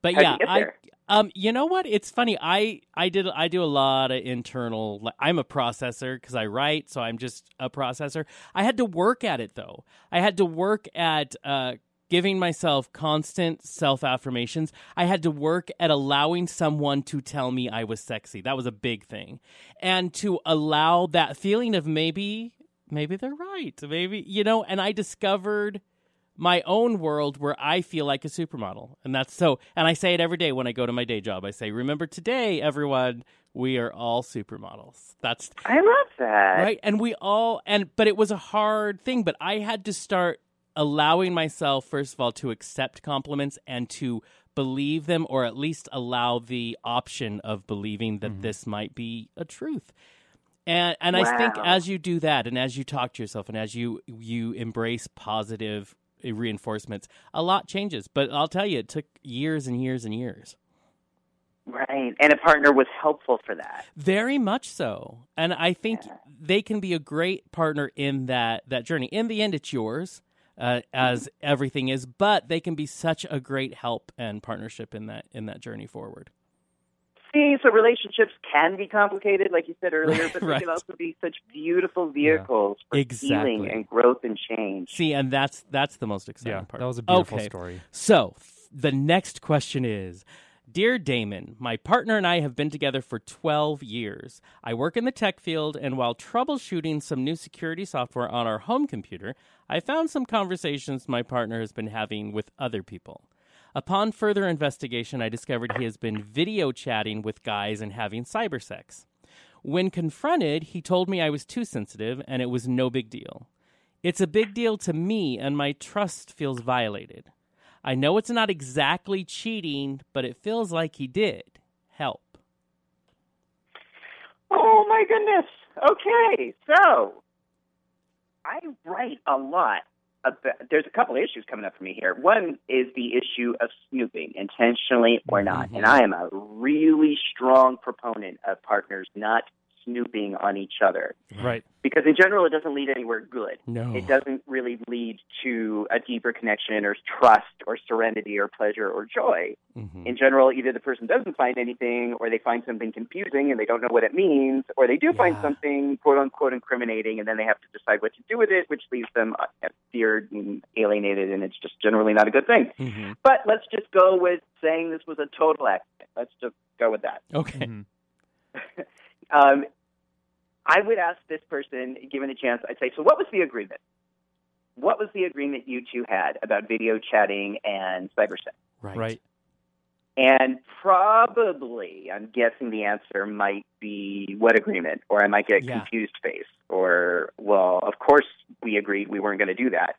But How'd yeah, I? Um, you know what? It's funny. I I did I do a lot of internal. I'm a processor because I write, so I'm just a processor. I had to work at it though. I had to work at uh, giving myself constant self affirmations. I had to work at allowing someone to tell me I was sexy. That was a big thing, and to allow that feeling of maybe maybe they're right, maybe you know. And I discovered my own world where I feel like a supermodel. And that's so, and I say it every day when I go to my day job. I say, remember today, everyone, we are all supermodels. That's I love that. right. And we all, and, but it was a hard thing, but I had to start allowing myself, first of all, to accept compliments and to believe them or at least allow the option of believing that mm-hmm. this might be a truth. And and I think as you do that and as you talk to yourself and as you you embrace positive reinforcements, a lot changes. But I'll tell you, it took years and years and years. Right. And a partner was helpful for that. Very much so. And I think they can be a great partner in that that journey. In the end it's yours. Uh, as everything is, but they can be such a great help and partnership in that in that journey forward. See, so relationships can be complicated, like you said earlier, but they can also be such beautiful vehicles for Exactly. healing and growth and change. See, and that's that's the most exciting Yeah, part. that was a beautiful Okay. story. So, f- the next question is Dear Damon, my partner and I have been together for 12 years. I work in the tech field, and while troubleshooting some new security software on our home computer, I found some conversations my partner has been having with other people. Upon further investigation, I discovered he has been video chatting with guys and having cyber sex. When confronted, he told me I was too sensitive and it was no big deal. It's a big deal to me, and my trust feels violated. I know it's not exactly cheating, but it feels like he did. Help. Oh my goodness. Okay, so I write a lot. About, there's a couple of issues coming up for me here. One is the issue of snooping, intentionally or not. Mhm. And I am a really strong proponent of partners not snooping on each other. Right. Because in general, it doesn't lead anywhere good. No. It doesn't really lead to a deeper connection or trust or serenity or pleasure or joy. Mhm. In general, either the person doesn't find anything or they find something confusing and they don't know what it means, or they do find something quote unquote incriminating and then they have to decide what to do with it, which leaves them uh, feared and alienated, and it's just generally not a good thing. Mhm. But let's just go with saying this was a total accident. Let's just go with that. Okay. Mhm. Um, I would ask this person, given a chance, I'd say, so what was the agreement? What was the agreement you two had about video chatting and cyber sex? Right. Right. And probably, I'm guessing the answer might be what agreement, or I might get Yeah. confused face, or, well, of course we agreed we weren't going to do that,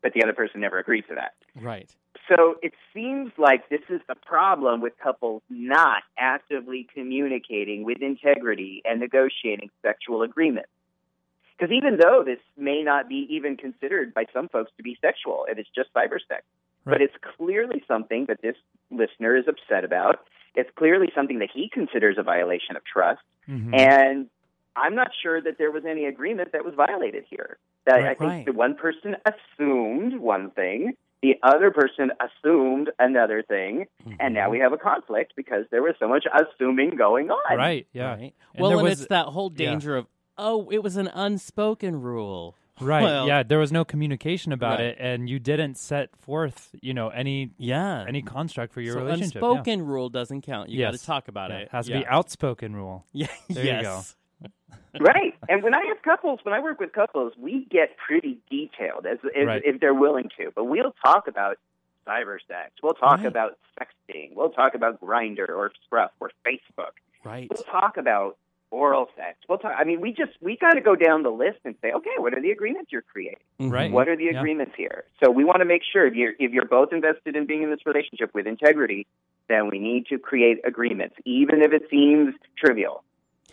but the other person never agreed to that. Right. So it seems like this is the problem with couples not actively communicating with integrity and negotiating sexual agreements. Because even though this may not be even considered by some folks to be sexual, and it's just cyber sex, but it's clearly something that this listener is upset about. It's clearly something that he considers a violation of trust. Mhm. And I'm not sure that there was any agreement that was violated here. That I think Right. the one person assumed one thing, the other person assumed another thing, and now mm-hmm. we have a conflict because there was so much assuming going on. Right. Yeah. Right. And well, there and was- it's that whole yeah. danger of, oh, it was an unspoken rule. Right. Well- yeah. There was no communication about Right. it, and you didn't set forth, you know, any Yeah. any construct for your so relationship. yeah. unspoken rule doesn't count. You got to talk about Yeah, it. It has to yeah. be outspoken rule. Yeah. There you yes. Right. And when I have couples, when I work with couples, we get pretty detailed as, as Right. if they're willing to. But we'll talk about cyber sex. We'll talk Right. about sexting. We'll talk about Grindr or Scruff or Facebook. Right. We'll talk about oral sex. We'll talk. I mean, we just we got to go down the list and say, okay, what are the agreements you're creating? Mm-hmm. Right. What are the Yeah. agreements here? So we want to make sure if you're if you're both invested in being in this relationship with integrity, then we need to create agreements, even if it seems trivial.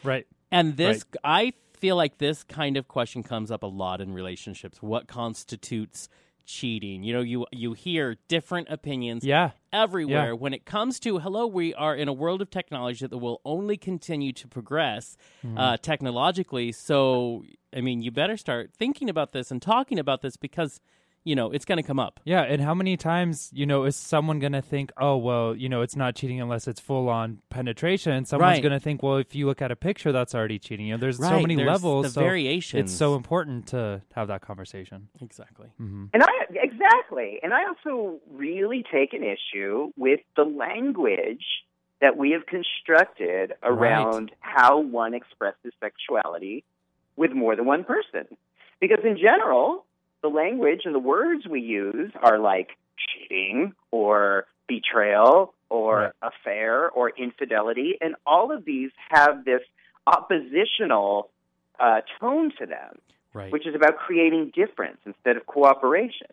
Right. And this, I feel like this kind of question comes up a lot in relationships. What constitutes cheating? You know, you you hear different opinions Yeah. everywhere Yeah. when it comes to hello. We are in a world of technology that will only continue to progress Mm-hmm. uh, technologically. So, I mean, you better start thinking about this and talking about this because you know, it's going to come up. Yeah, and how many times, you know, is someone going to think, oh, well, you know, it's not cheating unless it's full on penetration? Someone's Right. going to think, well, if you look at a picture, that's already cheating. You know, there's so many there's levels. the so variations. It's so important to have that conversation. Exactly. Mm-hmm. And I exactly, and I also really take an issue with the language that we have constructed around how one expresses sexuality with more than one person. Because in general, the language and the words we use are like cheating or betrayal or Right. affair or infidelity, and all of these have this oppositional uh, tone to them Right. which is about creating difference instead of cooperation.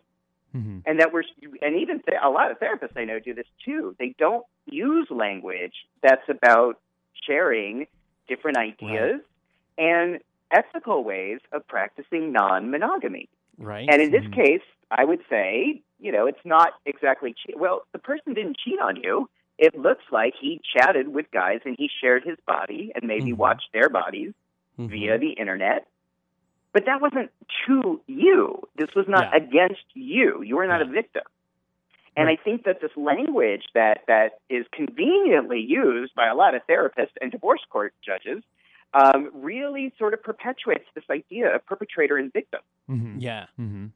hmm And that we're, and even th- a lot of therapists I know do this too. They don't use language that's about sharing different ideas and ethical ways of practicing non-monogamy. Right. And in this Mhm. case, I would say, you know, it's not exactly cheat. Well, the person didn't cheat on you. It looks like he chatted with guys and he shared his body and maybe Mhm. watched their bodies Mhm. via the internet. But that wasn't to you. This was not Yeah. against you. You were not a victim. And I think that this language that, that is conveniently used by a lot of therapists and divorce court judges um, really sort of perpetuates this idea of perpetrator and victim. hmm Yeah. hmm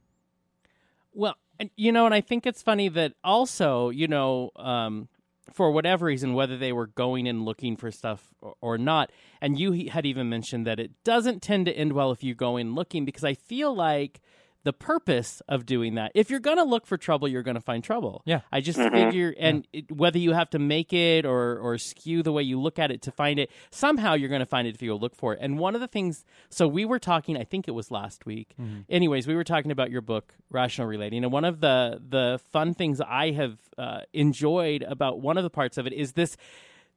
Well, and you know, and I think it's funny that also, you know, um, for whatever reason, whether they were going and looking for stuff or, or not, and you had even mentioned that it doesn't tend to end well if you go in looking because I feel like the purpose of doing that, if you're going to look for trouble, you're going to find trouble. Yeah. I just Mhm. figure, and it, whether you have to make it or or skew the way you look at it to find it, somehow you're going to find it if you go look for it. And one of the things, so we were talking, I think it was last week. Anyways, we were talking about your book, Rational Relating, and one of the the fun things I have uh, enjoyed about one of the parts of it is this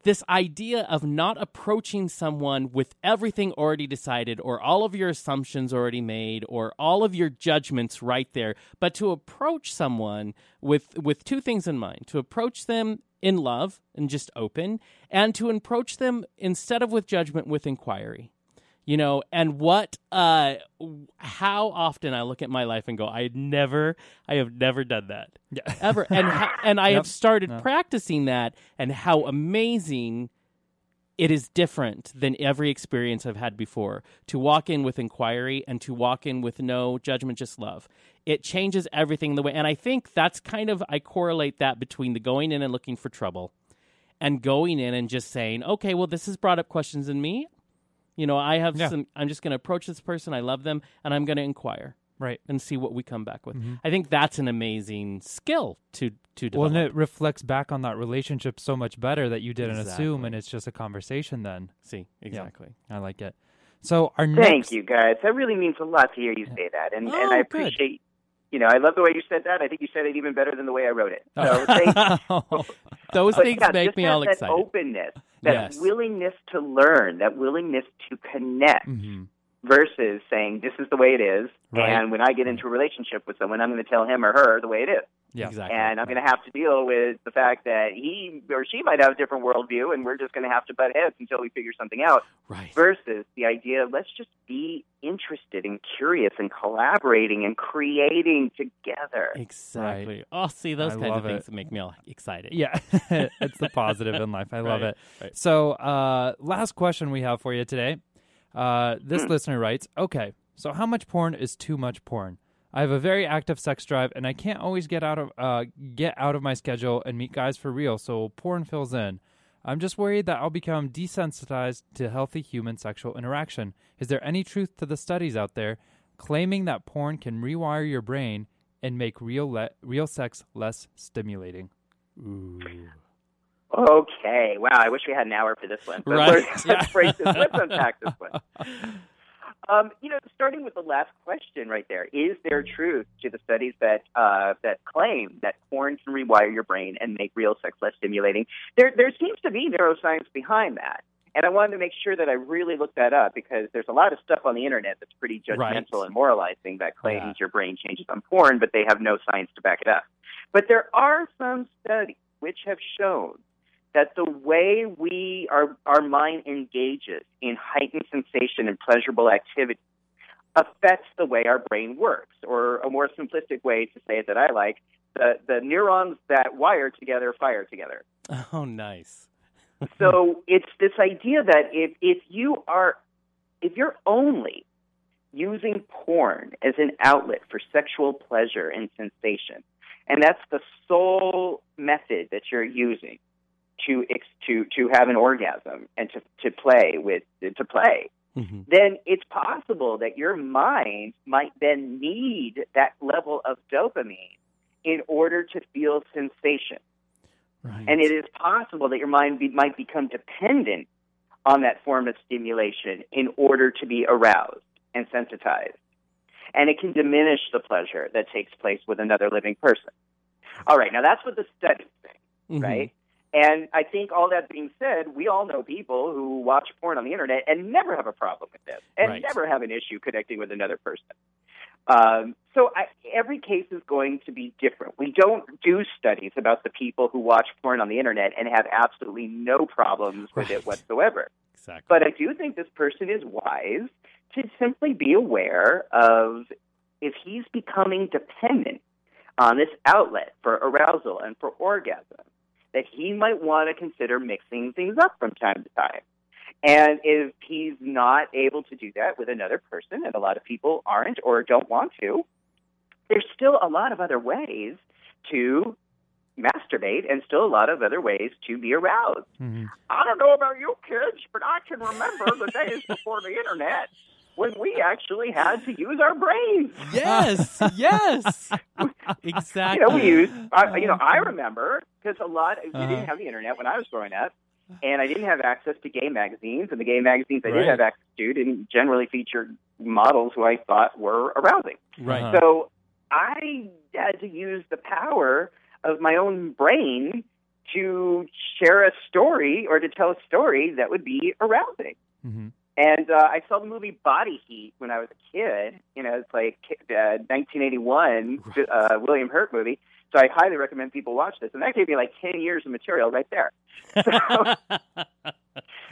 this idea of not approaching someone with everything already decided or all of your assumptions already made or all of your judgments right there but to approach someone with with two things in mind to approach them in love and just open and to approach them instead of with judgment with inquiry you know and what uh how often i look at my life and go i never i have never done that Yeah. ever and ha- and i Yep. have started No. practicing that and how amazing it is different than every experience I've had before. To walk in with inquiry and to walk in with no judgment, just love. It changes everything the way. And I think that's kind of, I correlate that between the going in and looking for trouble and going in and just saying, okay, well, this has brought up questions in me. You know, I have Yeah. some, I'm just going to approach this person. I love them and I'm going to inquire Right. and see what we come back with. Mhm. I think that's an amazing skill to, to develop. Well, and it reflects back on that relationship so much better that you didn't assume, and it's just a conversation then. see, exactly. I like it. So our Thank next, you, guys. That really means a lot to hear you say that, and and Oh, I good. You know, I love the way you said that. I think you said it even better than the way I wrote it. So Those But things yeah, make me all that excited. openness, that Yes. willingness to learn, that willingness to connect, hmm versus saying this is the way it is, Right. and when I get into a relationship with someone, I'm going to tell him or her the way it is, Yeah. Exactly. and I'm going to have to deal with the fact that he or she might have a different worldview, and we're just going to have to butt heads until we figure something out. right. Versus the idea of let's just be interested and curious and collaborating and creating together. Exactly. Oh, see, those I kinds of things it. make me all excited. Yeah, it's the positive in life. I love Right, it. right. So, uh, last question we have for you today. Uh, Hmm. this listener writes, "Okay, so how much porn is too much porn? I have a very active sex drive, and I can't always get out of uh, get out of my schedule and meet guys for real. So porn fills in. I'm just worried that I'll become desensitized to healthy human sexual interaction. Is there any truth to the studies out there claiming that porn can rewire your brain and make real le- real sex less stimulating?" Ooh. Okay. Wow. I wish we had an hour for this one. But Right. let's, Yeah. let's break this. Let's unpack this one. Um, you know, starting with the last question right there, is there truth to the studies that uh, that claim that porn can rewire your brain and make real sex less stimulating? There, there seems to be neuroscience behind that, and I wanted to make sure that I really looked that up because there's a lot of stuff on the internet that's pretty judgmental Right. and moralizing that claims Yeah. your brain changes on porn, but they have no science to back it up. But there are some studies which have shown that the way we our our mind engages in heightened sensation and pleasurable activity affects the way our brain works. Or a more simplistic way to say it that I like, the, the neurons that wire together fire together. Oh, nice. so it's this idea that if, if you are, if you're only using porn as an outlet for sexual pleasure and sensation, and that's the sole method that you're using to to to have an orgasm and to to play with to play Mm-hmm. then it's possible that your mind might then need that level of dopamine in order to feel sensation. Right. And it is possible that your mind be, might become dependent on that form of stimulation in order to be aroused and sensitized. And it can diminish the pleasure that takes place with another living person. All right, now that's what the studies say, Mhm. right? And I think all that being said, we all know people who watch porn on the internet and never have a problem with this and Right. never have an issue connecting with another person. Um, so I, every case is going to be different. We don't do studies about the people who watch porn on the internet and have absolutely no problems with it whatsoever. Exactly. But I do think this person is wise to simply be aware of if he's becoming dependent on this outlet for arousal and for orgasm, that he might want to consider mixing things up from time to time. And if he's not able to do that with another person, and a lot of people aren't or don't want to, there's still a lot of other ways to masturbate and still a lot of other ways to be aroused. Mhm. I don't know about you kids, but I can remember the days before the internet when we actually had to use our brains. Yes. yes. Exactly. You know, we used, I, you know, I remember because a lot, we Uh-huh. didn't have the internet when I was growing up, and I didn't have access to gay magazines, and the gay magazines I Right. did have access to didn't generally feature models who I thought were arousing. Right. Uh-huh. So I had to use the power of my own brain to share a story or to tell a story that would be arousing. Mhm. And uh, I saw the movie Body Heat when I was a kid. You know, it's like uh, 1981 uh, William Hurt movie. So I highly recommend people watch this. And that gave me like 10 years of material right there. So,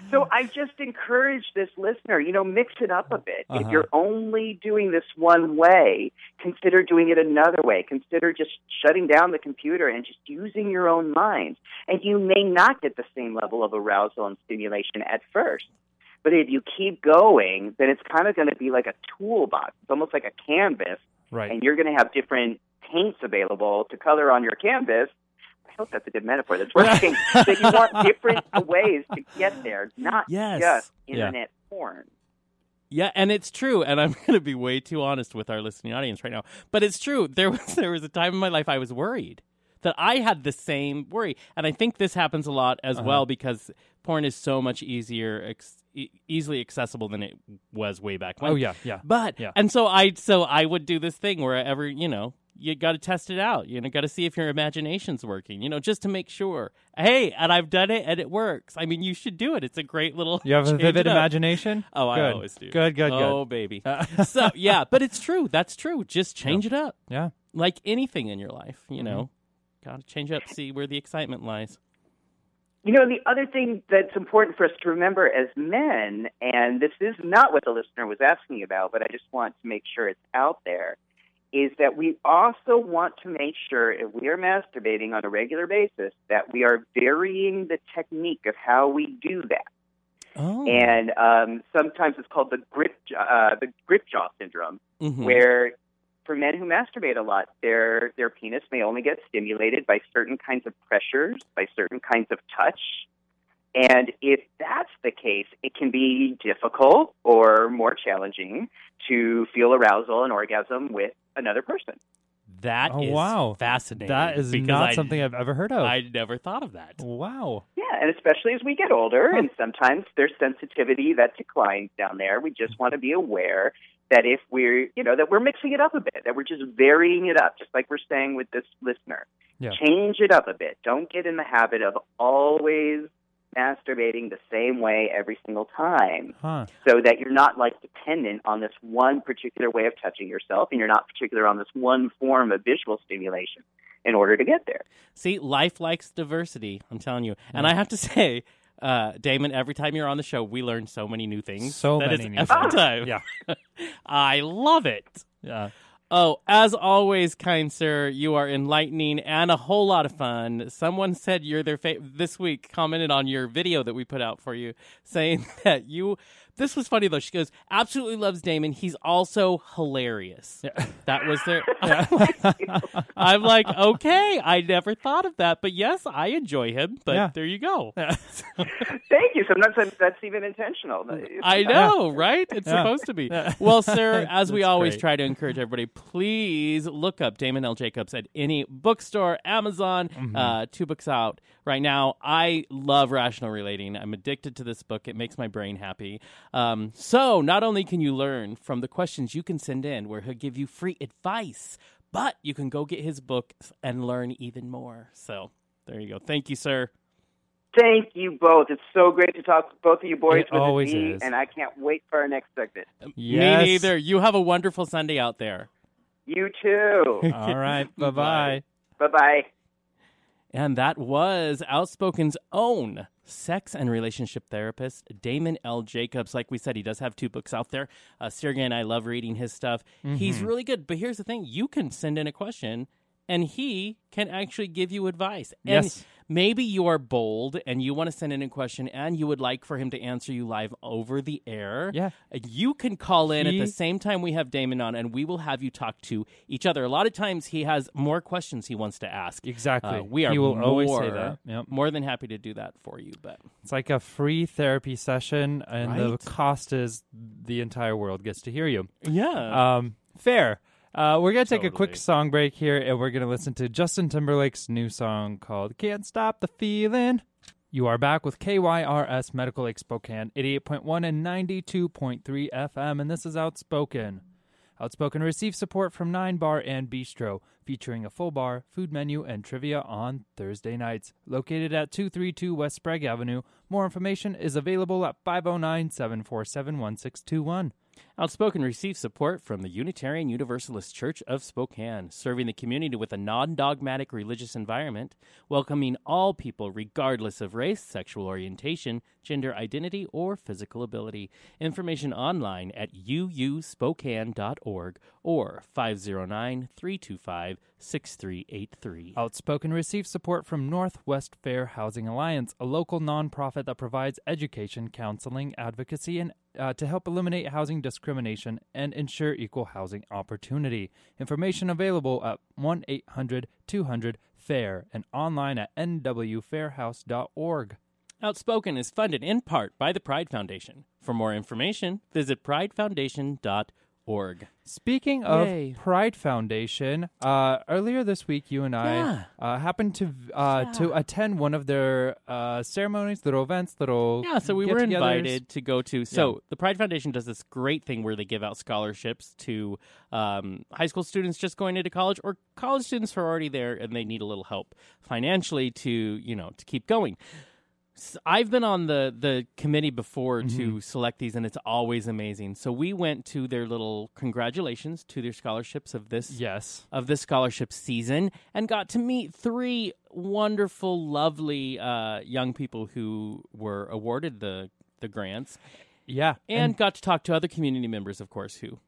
so I just encourage this listener, you know, mix it up a bit. If Uh-huh. you're only doing this one way, consider doing it another way. Consider just shutting down the computer and just using your own mind. And you may not get the same level of arousal and stimulation at first. But if you keep going, then it's kind of going to be like a toolbox. It's almost like a canvas, Right. and you're going to have different paints available to color on your canvas. I hope that's a good metaphor that's working. that you want different ways to get there, not Yes. just Yeah. internet porn. Yeah, and it's true, and I'm going to be way too honest with our listening audience right now. But it's true. There was there was a time in my life I was worried that I had the same worry, and I think this happens a lot as Uh-huh. well because porn is so much easier, ex- e- easily accessible than it was way back when. Oh yeah, yeah. But Yeah. and so I so I would do this thing wherever you know you got to test it out. You know, got to see if your imagination's working. You know, just to make sure. Hey, and I've done it and it works. I mean, you should do it. It's a great little. You have a vivid imagination. Oh, I Good. always do. Good, good, good. Oh, baby. Uh, so yeah, but it's true. That's true. Just change it up, yeah. like anything in your life. You know, Mm-hmm. got to change up. See where the excitement lies. You know, the other thing that's important for us to remember as men, and this is not what the listener was asking about, but I just want to make sure it's out there, is that we also want to make sure if we are masturbating on a regular basis that we are varying the technique of how we do that. Oh, And um, sometimes it's called the grip, uh, the grip jaw syndrome, Mhm. where for men who masturbate a lot, their their penis may only get stimulated by certain kinds of pressures, by certain kinds of touch. And if that's the case, it can be difficult or more challenging to feel arousal and orgasm with another person. that Oh is wow, fascinating. That is not I- something I've ever heard of. I never thought of that. wow. Yeah, and especially as we get older, Huh. and sometimes there's sensitivity that declines down there. We just mm. want to be aware that if we're, you know, that we're mixing it up a bit, that we're just varying it up, just like we're saying with this listener. Yeah. Change it up a bit. Don't get in the habit of always masturbating the same way every single time Huh. so that you're not like dependent on this one particular way of touching yourself and you're not particular on this one form of visual stimulation in order to get there. See, life likes diversity. I'm telling you, and I have to say, uh, Damon, every time you're on the show, we learn so many new things. So That is many new every things. time. Yeah. I love it. Yeah. Oh, as always, kind sir, you are enlightening and a whole lot of fun. Someone said you're their fa- this week commented on your video that we put out for you, saying that you. This was funny though. She goes, absolutely loves Damon. He's also hilarious. That was their. I'm like, okay, I never thought of that, but yes, I enjoy him. But Yeah. there you go. Thank you. Sometimes that's- that's even intentional. I know, right? It's Yeah. supposed to be. Well, sir, as we always great. try to encourage everybody, please look up Damon L. Jacobs at any bookstore, Amazon. Mm-hmm. Uh, two books out right now. I love rational relating. I'm addicted to this book. It makes my brain happy. Um, so, not only can you learn from the questions you can send in, where he'll give you free advice, but you can go get his books and learn even more. So, there you go. Thank you, sir. Thank you both. It's so great to talk to both of you boys It with always a Z, is. and I can't wait for our next segment. Yes. Me neither. You have a wonderful Sunday out there. You too. All right. Bye bye. bye bye. And that was Outspoken's own sex and relationship therapist, Damon L. Jacobs. Like we said, he does have two books out there. Uh, Sergey and I love reading his stuff. He's really good. But here's the thing you can send in a question, and he can actually give you advice. And Yes. Maybe you are bold and you want to send in a question and you would like for him to answer you live over the air. Yeah. You can call in He- at the same time we have Damon on, and we will have you talk to each other. A lot of times he has more questions he wants to ask. Exactly. Uh, we are He will more, always say that. Yep. more than happy to do that for you. But It's like a free therapy session, and the cost is the entire world gets to hear you. yeah, Um, fair. Uh, we're gonna take a quick song break here, and we're gonna listen to Justin Timberlake's new song called "Can't Stop the Feeling." You are back with KYRS Medical Lake Spokane, eighty-eight point one and ninety-two point three FM, and this is Outspoken. Outspoken receives support from Nyne Bar and Bistro, featuring a full bar, food menu, and trivia on Thursday nights. Located at 232 West Sprague Avenue. More information is available at 509 747 1621. Outspoken receives support from the Unitarian Universalist Church of Spokane, serving the community with a non dogmatic religious environment, welcoming all people regardless of race, sexual orientation, gender identity, or physical ability. Information online at uuspokane.org or 509 325 6383. Outspoken receives support from Northwest Fair Housing Alliance, a local nonprofit that provides education, counseling, advocacy, and uh, to help eliminate housing discrimination and ensure equal housing opportunity. Information available at 1 800 200 FAIR and online at nwfairhouse.org. Outspoken is funded in part by the Pride Foundation. For more information, visit pridefoundation.org. Speaking of Yay. Pride Foundation, uh, earlier this week, you and I Yeah. uh, happened to uh, to attend one of their uh, ceremonies, little events, little Yeah, so we were invited to go to. So the Pride Foundation does this great thing where they give out scholarships to um, high school students just going into college, or college students who are already there and they need a little help financially to you know to keep going. I've been on the the committee before to select these, and it's always amazing. So we went to their little congratulations to their scholarships of this Yes. of this scholarship season and got to meet three wonderful, lovely uh, young people who were awarded the the grants, Yeah, and, got to talk to other community members, of course, who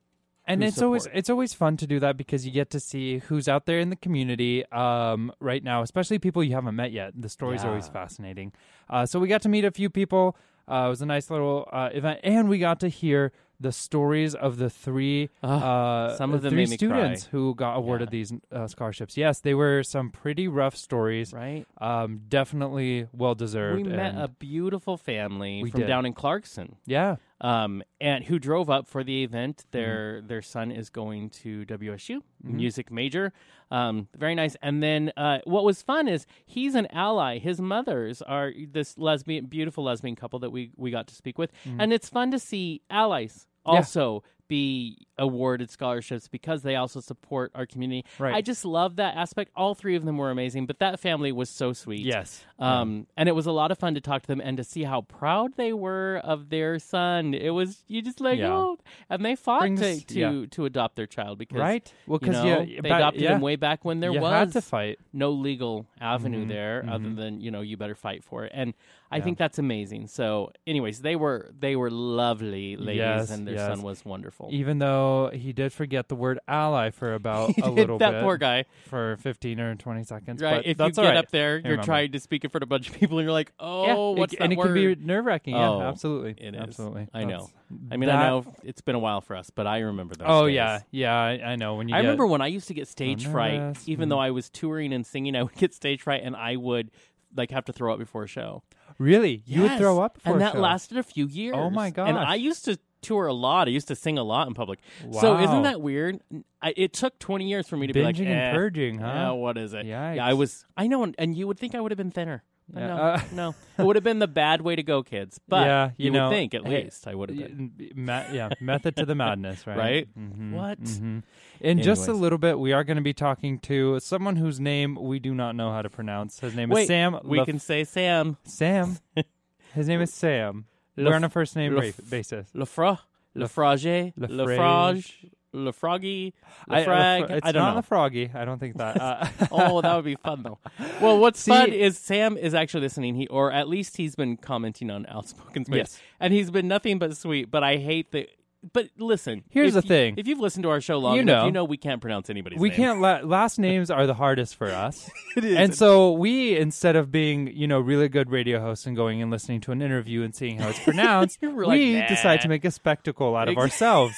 and it's always it's always fun to do that because you get to see who's out there in the community um, right now, especially people you haven't met yet. The stories are always fascinating. Uh, so we got to meet a few people. Uh, it was a nice little uh, event, and we got to hear the stories of the three uh, some of them three made me cry. students who got awarded Yeah. these uh, scholarships. Yes, they were some pretty rough stories. right. Um, definitely well deserved. We met a beautiful family from did. down in Clarkston, yeah. Um, and who drove up for the event. Mm-hmm. Their their son is going to WSU, music major. Um, very nice. And then uh, what was fun is he's an ally. His mothers are this lesbian, beautiful lesbian couple that we we got to speak with, and it's fun to see allies Mm-hmm. Yeah. also be awarded scholarships because they also support our community. Right. I just love that aspect. All three of them were amazing, but that family was so sweet. Yes. Um, and it was a lot of fun to talk to them and to see how proud they were of their son. It was you just like Yeah. oh, and they fought Brings- to to, yeah. to adopt their child because Right. Well, you because know, you, they adopted yeah, him way back when there you was had to fight. no legal avenue Mhm, there other mhm. than you know you better fight for it and i Yeah. think that's amazing so anyways they were they were lovely ladies Yes, and their yes. son was wonderful Even though he did forget the word ally for about a little that bit That poor guy for 15 or 20 seconds. right but if you that's get all right. up there you're remember. trying to speak in front of a bunch of people and you're like oh yeah, what's it, that and it can be nerve wracking. Yeah, Oh, absolutely. it is. Absolutely. I know. That's- i mean i know it's been a while for us but i remember those Oh days. yeah, yeah. I, I know when you. I get, remember when I used to get stage fright, nervous, even though I was touring and singing, I would get stage fright and I would like have to throw up before a show. Really, you would throw up, before and that lasted a few years. Oh, my god! And. I used to tour a lot. I used to sing a lot in public. Wow. So isn't that weird? I, it took twenty years for me to be like, binging eh, and purging, huh? Yeah, what is it? Yikes. Yeah, I was. I know, and, and you would think I would have been thinner. Yeah, No, uh, no, it would have been the bad way to go, kids. But yeah, you, you, know, would think at hey, least I would have been. yeah, method to the madness, right? Right? Mhm, What? mhm. In just a little bit, we are going to be talking to someone whose name we do not know how to pronounce. His name Wait, is Sam. we Laf- can say Sam Sam. His name is Sam. We're on a first name ba- basis. Lefra, Lefrage. Lefrage, Lefroggy, I- Lefrag. It's I don't not know. the froggy. I don't think that. Uh, oh, that would be fun though. Well, what's See- fun is Sam is actually listening. He or at least he's been commenting on Outspoken Space, Yes. and he's been nothing but sweet. But I hate the. But listen, Here's the you- thing. if you've listened to our show long You enough, know. you know we can't pronounce anybody's we name. can't. La- last names are the hardest for us. And so we, instead of being, you know, really good radio hosts and going and listening to an interview and seeing how it's pronounced, We're like, "Nah." decide to make a spectacle out of ourselves,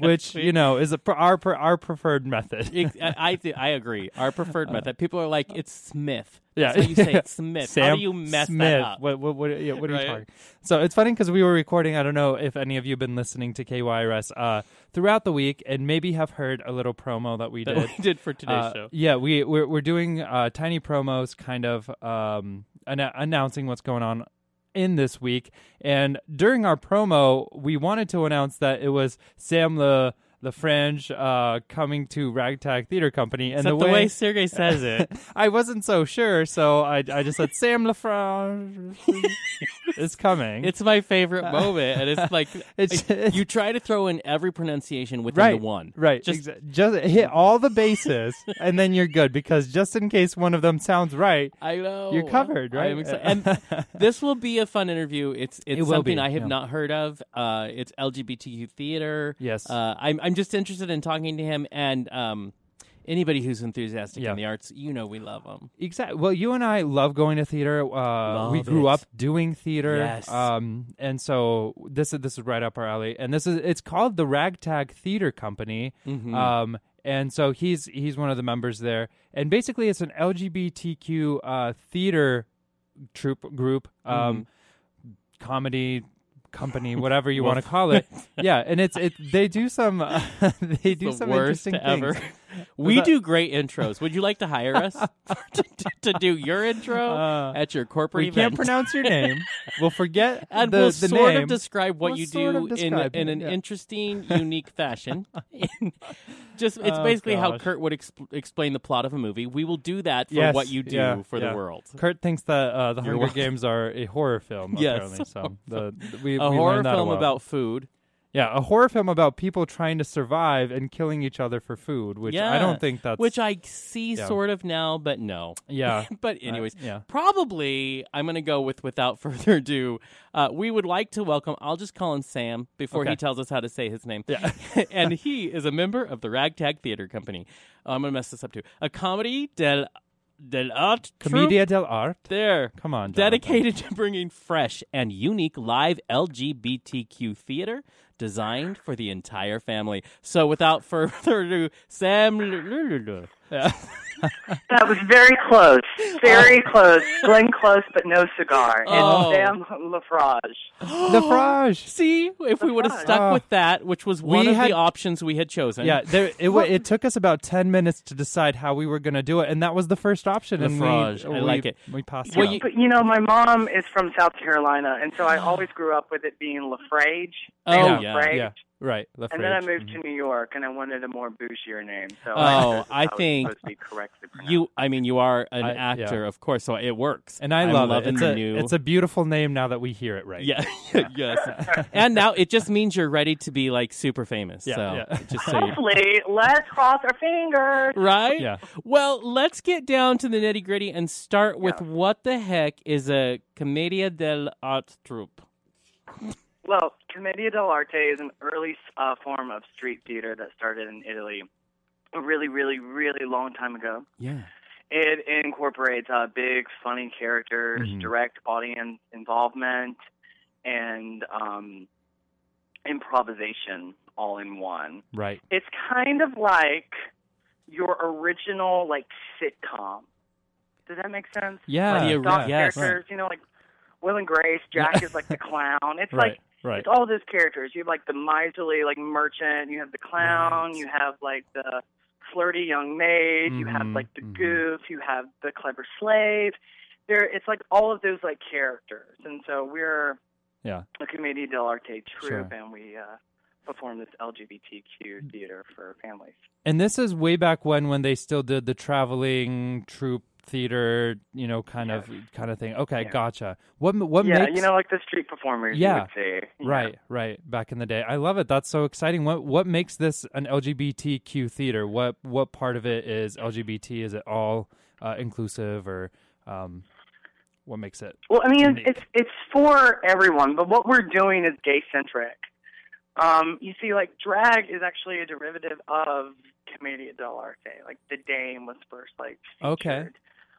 which you know is a, pr- our pr- our preferred method. I I, th- I agree. Our preferred method. People are like, it's Smith. Yeah. That's how you say it, Smith. Sam How do you mess Smith. that up? What what what, yeah, what are Right. you talking? So it's funny because we were recording. I don't know if any of you have been listening to KYRS uh, throughout the week and maybe have heard a little promo that we That did. we did for today's Uh, show. Yeah, we we're, we're doing uh, tiny promos, kind of um, anno- announcing what's going on in this week. And during our promo, we wanted to announce that it was Sam Le the Fringe uh, coming to Ragtag Theater Company, and the the way, way Sergey says it. I wasn't so sure, so I I just said Sam LaFrange is coming. It's my favorite moment, and it's like It's- like, you try to throw in every pronunciation within right the one. right Just just just hit all the bases and then you're good because just in case one of them sounds right I know You're covered, right? I'm excited. and this will be a fun interview. It's it's It something be, I have yeah. not heard of. Uh, it's LGBTQ theater. Yes. Uh, I'm I'm just interested in talking to him and um, anybody who's enthusiastic Yeah. in the arts. You know, we love them. Exactly. Well, you and I love going to theater. Uh, we Love grew it. up doing theater. Yes. Um, and so this is this is right up our alley. And this is it's called the Ragtag Theater Company. Mhm. Um, and so he's he's one of the members there. And basically, it's an LGBTQ uh, theater troupe group. Um, comedy company whatever you want to call it yeah and it's it they do some uh, they do the some interesting ever. We that- do great intros. Would you like to hire us to, to do your intro Uh, at your corporate we event? can't pronounce your name we'll forget and the, we'll the sort name of describe what We'll you do in, in an yeah. interesting, unique fashion. Just it's Oh, basically how. Kurt would exp- explain the plot of a movie. We will do that for Yes, what you do yeah, for yeah. the world. Kurt thinks that uh, the Hunger. Games are a horror film. Yes. apparently. So the, we, A we horror film about food. Yeah, a horror film about people trying to survive and killing each other for food, which yeah, I don't think that's which I see yeah. sort of now, but no. yeah. but anyways, yeah. probably I'm going to go with without further ado. Uh, we would like to welcome. I'll just call him Sam before he tells us how to say his name. Yeah. and he is a member of the Ragtag Theater Company. Oh, I'm going to mess this up too. A comedy del del art comedia Commedia dell'arte. There. Come on, Jonathan. Dedicated to bringing fresh and unique live LGBTQ theater designed for the entire family. So, without further ado, Sam. Yeah. That was very close, very close. Glenn Close, but no cigar. Oh. And Sam LaFrage. the Frage. See, if we would have stuck Ah. with that, which was We one of had- the options we had chosen. Yeah, there, it wa- it took us about ten minutes to decide how we were going to do it, and that was the first option. and we, I we- like it. We passed. Well, it you- up. But you know, my mom is from South Carolina, and so I always grew up with it being Lafrage. Oh, Sam yeah, LaFrage. yeah. Right. The And then I fridge. moved to mm-hmm. New York, and I wanted a more bougier name. So Oh, I, chose I how think supposed to be correctly. You, I mean, you are an I- yeah. actor, of course, so it works. and I I'm love it. It's a, new. it's a beautiful name now that we hear it right. yeah, yes. and now it just means you're ready to be like super famous. Yeah, so yeah. just so you, Hopefully, let's cross our fingers. right? Yeah. Well, let's get down to the nitty gritty and start with Yeah. what the heck is a commedia dell'arte troupe? Well, Commedia dell'arte is an early uh, form of street theater that started in Italy a really, really, really long time ago. Yeah. It incorporates uh, big, funny characters, Mhm. direct audience involvement, and um, improvisation all in one. Right. It's kind of like your original like sitcom. Does that make sense? Yeah. Like the yeah, Stock yes. characters, you know, like Will and Grace. Jack is like the clown. It's Right. like Right. it's all those characters. You have like the miserly like merchant. You have the clown. Right. You have like the flirty young maid. You have Mhm, like the mhm. goof. You have the clever slave. There, it's like all of those like characters. And so we're Yeah. a commedia dell'arte troupe, Sure. and we uh, perform this LGBTQ theater for families. And this is way back when when they still did the traveling troupe theater, you know, kind of kind of thing. Okay, Yeah. gotcha. What what yeah, makes you know, like the street performers. Yeah. you would say. Yeah. Right, right. Back in the day, I love it. That's so exciting. What what makes this an LGBTQ theater? What what part of it is LGBT? Is it all uh, inclusive, or um, what makes it? Well, I mean, Unique. it's it's for everyone, but what we're doing is gay centric. Um, you see, like drag is actually a derivative of commedia dell'arte. Like the Dame was first like Okay.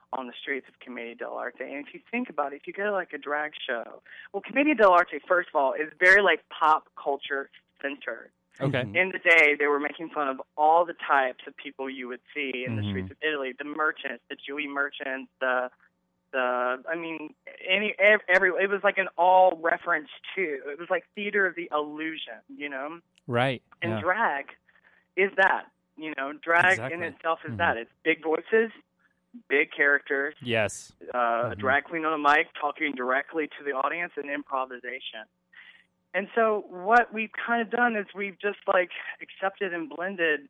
Featured on the streets of commedia dell'arte. And if you think about it, if you go to like a drag show, well, commedia dell'arte, first of all, is very like pop culture centered. Okay. Mhm. In the day, they were making fun of all the types of people you would see in the Mhm. streets of Italy: the merchants, the Jewy merchants, the the I mean, any every it was like an all reference to. It was like theater of the illusion, you know. Right. And yeah. drag is that, you know, drag in itself is Mhm. that. It's big voices, big characters, Yes. uh, a Mhm. drag queen on the mic talking directly to the audience and improvisation. And so what we've kind of done is we've just like accepted and blended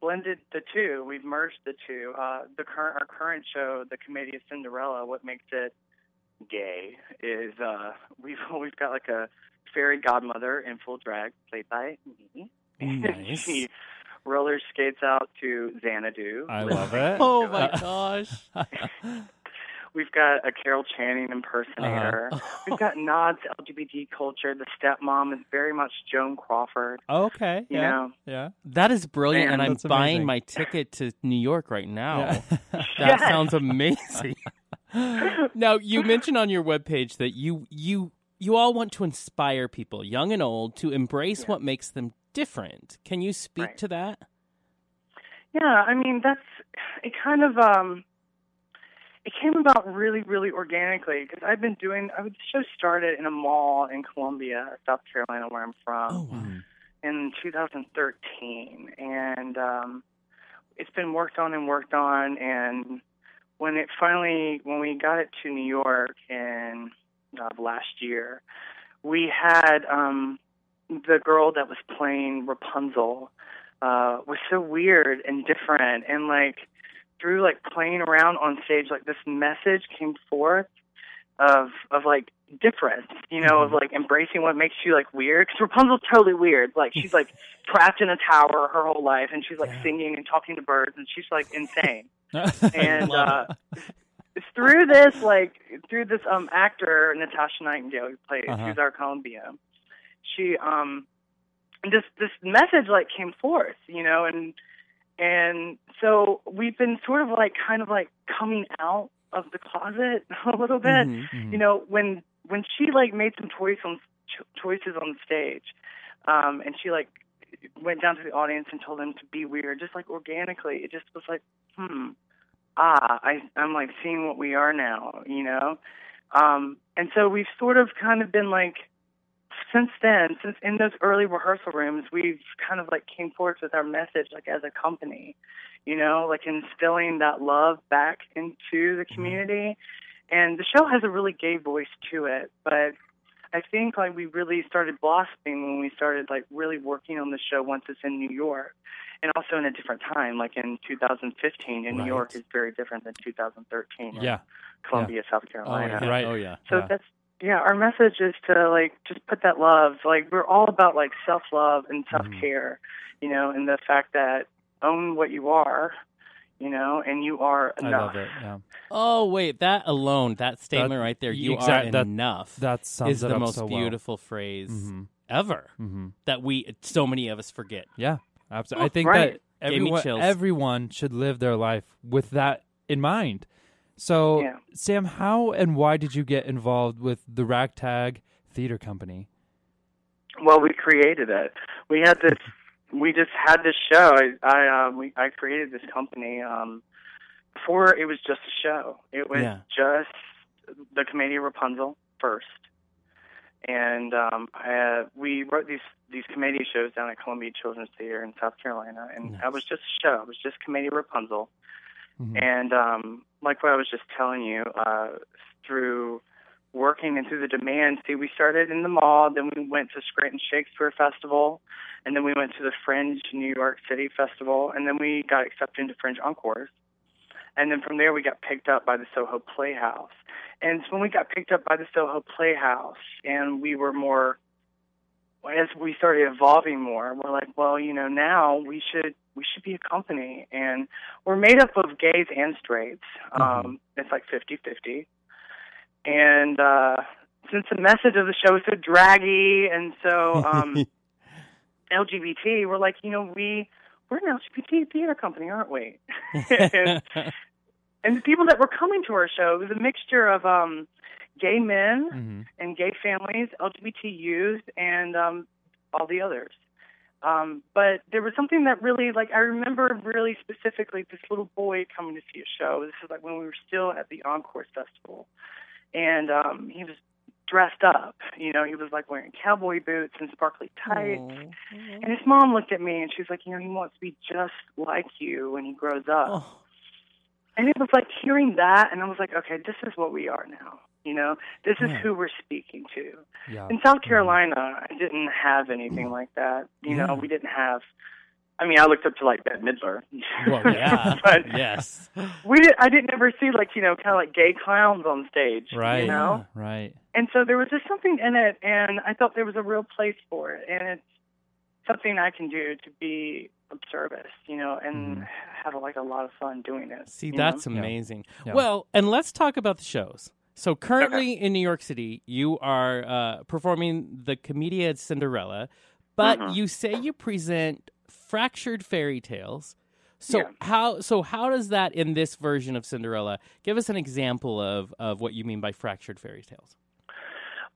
blended the two. We've merged the two. Uh, the current our current show, the Commedia Cinderella, what makes it gay is uh, we've we've got like a fairy godmother in full drag played by me. Nice. she roller skates out to Xanadu. I love it. Oh my gosh. We've got a Carol Channing impersonator. Uh-huh. We've got nods to LGBT culture. The stepmom is very much Joan Crawford. Okay. You yeah. know, Yeah. That is brilliant, Man, and I'm that's buying my ticket to New York right now. Yeah. That Yes. sounds amazing. now, you mentioned on your webpage that you you you all want to inspire people, young and old, to embrace Yeah. what makes them different. Can you speak Right. to that? yeah. I mean, that's it. Kind of um, it came about really, really organically because I've been doing. I the show started in a mall in Columbia, South Carolina, where I'm from. Oh, wow. In 2013, and um, it's been worked on and worked on. And when it finally, when we got it to New York in uh, last year, we had um, the girl that was playing Rapunzel uh, was so weird and different, and like through like playing around on stage, like this message came forth of of like difference, you know, of like embracing what makes you like weird. Because Rapunzel's totally weird. Like she's like trapped in a tower her whole life, and she's like Yeah. singing and talking to birds, and she's like insane. Mm-hmm. and uh, it's through this like through this um actor Natasha Nightingale who plays Uh-huh. who's our Columbia. She um this this message like came forth, you know, and and so we've been sort of like kind of like coming out of the closet a little bit Mhm. Mhm. you know when when she like made some choice on cho- choices on stage um and she like went down to the audience and told them to be weird just like organically it just was like hmm ah i i'm like seeing what we are now you know um and so we've sort of kind of been like since then since in those early rehearsal rooms we've kind of like came forward with our message like as a company you know like instilling that love back into the mm-hmm. community and the show has a really gay voice to it but I think like we really started blossoming when we started like really working on the show once it's in New York, and also in a different time. Like in 2015 in New York is very different than 2013 Yeah. Columbia, South Oh Carolina. yeah. Right. Oh yeah. So Yeah. that's yeah. Our message is to like just put that love. Like we're all about like self love and self care, you know, and the fact that own what you are, you know, and you are enough. I enough. love it. Yeah. Oh wait, that alone, that statement right there, you exact- are that- enough. That sums is the most so well. beautiful phrase Mhm. ever Mhm. that we so many of us forget. Yeah, absolutely. I think right. that everyone, everyone should live their life with that in mind. So, Yeah. Sam, how and why did you get involved with the Ragtag Theater Company? Well, we created it. We had this. We just had this show. I I um, we I created this company. Um, before it was just a show. It was Yeah. just the Commedia Rapunzel first, and um, I, uh, we wrote these these commedia shows down at Columbia Children's Theater in South Carolina, and Nice. that was just a show. It was just Commedia Rapunzel. Mhm. And um, like what I was just telling you, uh, through working and through the demand, see, we started in the mall, then we went to Scranton Shakespeare Festival, and then we went to the Fringe New York City Festival, and then we got accepted into Fringe Encores. And then from there, we got picked up by the Soho Playhouse. And so when we got picked up by the Soho Playhouse, and we were more, as we started evolving more, we're like, well, you know, now we should we should be a company, and we're made up of gays and straights. Um, it's like fifty fifty. And uh, since the message of the show is so draggy and so um, LGBT, we're like, you know, we we're an LGBT theater company, aren't we? and, and the people that were coming to our show it was a mixture of um, gay men Mhm. and gay families, LGBT youth, and um, all the others. Um, but there was something that really, like, I remember really specifically this little boy coming to see a show. This is like when we were still at the Encore Festival, and um, he was dressed up. You know, he was like wearing cowboy boots and sparkly tights. And his mom looked at me and she was like, you know, he wants to be just like you when he grows up. Oh, And it was like hearing that, and I was like, okay, this is what we are now. You know, this is Yeah. who we're speaking to. Yeah. In South Carolina, I didn't have anything like that. You Yeah. know, we didn't have. I mean, I looked up to like Bette Midler. well, yeah, but yes. we did. I didn't ever see like you know, kind of like gay clowns on stage. Right. You know, Right. and so there was just something in it, and I thought there was a real place for it, and it's something I can do to be of service, you know, and Mhm. have like a lot of fun doing it. See, that's know? Amazing. Yeah. Well, and let's talk about the shows. So currently in New York City, you are uh, performing the Commedia Cinderella, but Mhm. you say you present fractured fairy tales. So Yeah. how so how does that in this version of Cinderella? Give us an example of of what you mean by fractured fairy tales.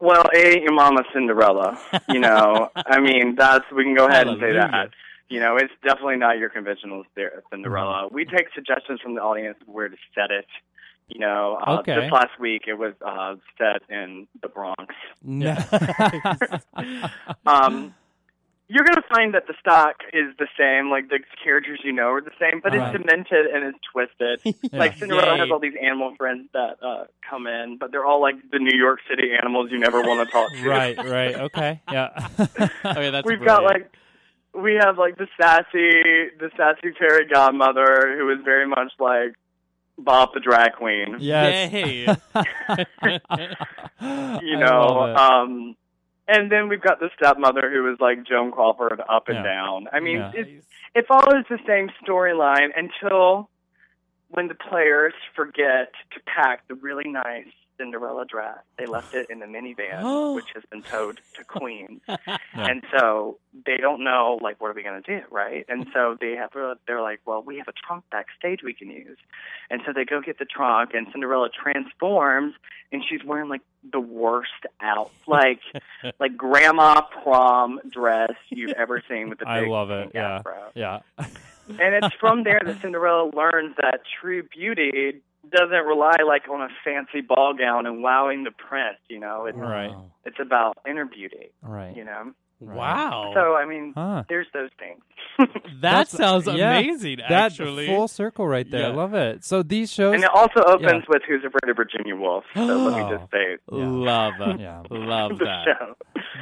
Well, ain't your mama Cinderella. You know, I mean, that's we can go ahead and say that. You know, it's definitely not your conventional Cinderella. Mm-hmm. We take suggestions from the audience where to set it. You know, uh, Okay. this last week it was uh, set in the Bronx. Nice. Um, you're going to find that the stock is the same, like the characters you know are the same, but Right. it's demented and it's twisted. Like Cinderella Yay. has all these animal friends that uh, come in, but they're all like the New York City animals you never want to talk to. right. Right. Okay. Yeah. okay, that's We've got like we have like the sassy the sassy fairy godmother who is very much like Bob the drag queen. yes. Yay. You know, um and then we've got the stepmother who is like Joan Crawford up and Yeah. down. I mean, Yeah. it, it follows the same storyline until when the players forget to pack the really nice Cinderella dress. They left it in the minivan, oh. which has been towed to Queens. And so they don't know, like, what are we going to do, right? And so they have, they're like, well, we have a trunk backstage we can use. And so they go get the trunk, and Cinderella transforms, and she's wearing like the worst out, like, like grandma prom dress you've ever seen with the I love it. Yeah. afro. Yeah. And it's from there that Cinderella learns that true beauty doesn't rely like on a fancy ball gown and wowing the press. You know, it's Right. It's about inner beauty. Right. You know, Wow. So I mean, Huh. there's those things. that That's- sounds yeah, amazing, That actually. full circle right there. I Yeah. love it. So these shows. and it also opens Yeah. with "Who's Afraid of Virginia Woolf." So let Oh. me just say Yeah. Love. Yeah. Love the that. show.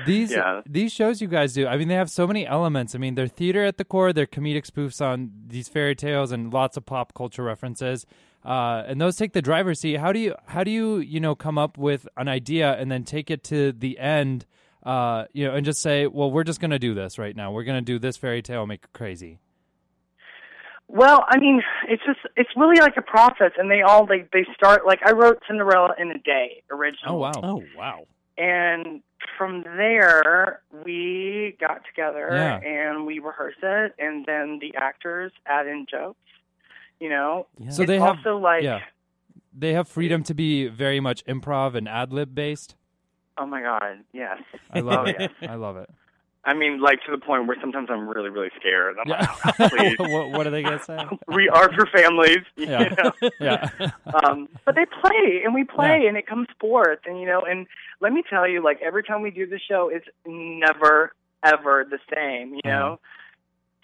These Yeah. these shows you guys do, I mean, they have so many elements. I mean, they're theater at the core. They're comedic spoofs on these fairy tales and lots of pop culture references. Uh, and those take the driver's seat. How do you how do you you know come up with an idea and then take it to the end? Uh, you know, and just say, well, we're just going to do this right now. We're going to do this fairy tale, make it crazy. Well, I mean, it's just it's really like a process, and they all they they start like I wrote Cinderella in a day originally. Oh wow, Oh wow. And from there, we got together Yeah. and we rehearsed it, and then the actors add in jokes. You know, Yeah. So it's they have also like, yeah, they have freedom to be very much improv and ad lib based. oh my god, yes. I love Oh, it. yeah. I love it. I mean, like to the point where sometimes I'm really, really scared. I'm Yeah. like, "Oh, please. what, what are they gonna say? we are for families. You Yeah. know? Yeah. um, but they play and we play and it comes forth and you know and let me tell you like every time we do the show it's never ever the same you know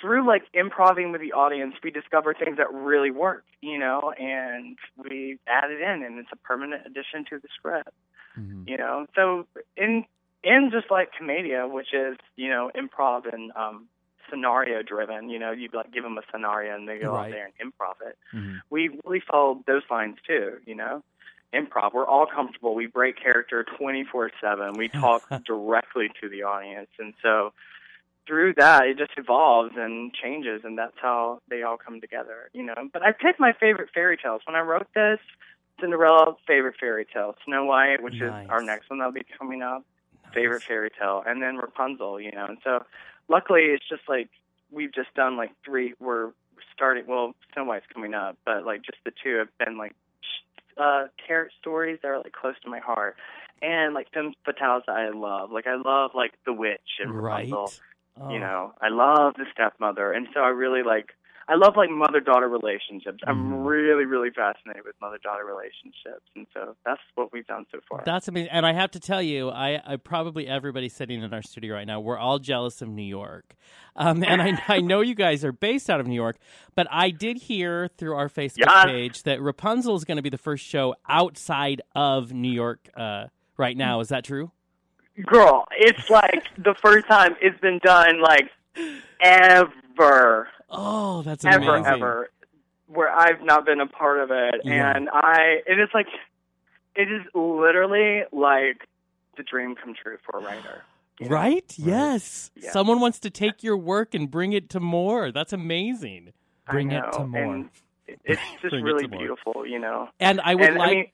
through like improvising with the audience we discover things that really work you know and we add it in and it's a permanent addition to the script Mhm. you know so in in just like commedia which is you know improv and um scenario driven you know you like give them a scenario and they go Right. out there and improv it Mhm. we really followed those lines too, you know. Improv, we're all comfortable. We break character 24 7. We talk directly to the audience. And so through that, it just evolves and changes, and that's how they all come together, you know. But I picked my favorite fairy tales. When I wrote this, Cinderella, favorite fairy tale. Snow White, which Nice. is our next one that'll be coming up, favorite fairy tale. And then Rapunzel, you know. And so luckily, it's just like we've just done like three, we're starting, well, Snow White's coming up, but like just the two have been like uh character stories that are like close to my heart. And like femme fatales that I love. Like I love like The Witch and Right. Rapunzel. Oh. You know, I love the stepmother, and so I really like. I love like mother daughter relationships. I'm Mhm. really really fascinated with mother daughter relationships, and so that's what we've done so far. That's amazing. And I have to tell you, I, I probably everybody sitting in our studio right now, we're all jealous of New York. Um, and I, I know you guys are based out of New York, but I did hear through our Facebook Yes. page that Rapunzel is going to be the first show outside of New York uh, right now. Is that true? Girl, it's like the first time it's been done like ever, Oh, that's ever, amazing. ever, where I've not been a part of it, Yeah. and I. It is like, it is literally like the dream come true for a writer. you? Right? Yes. Yeah. Someone wants to take your work and bring it to more. That's amazing. Bring it to more. and It's just really beautiful, you know. And I would and like I mean,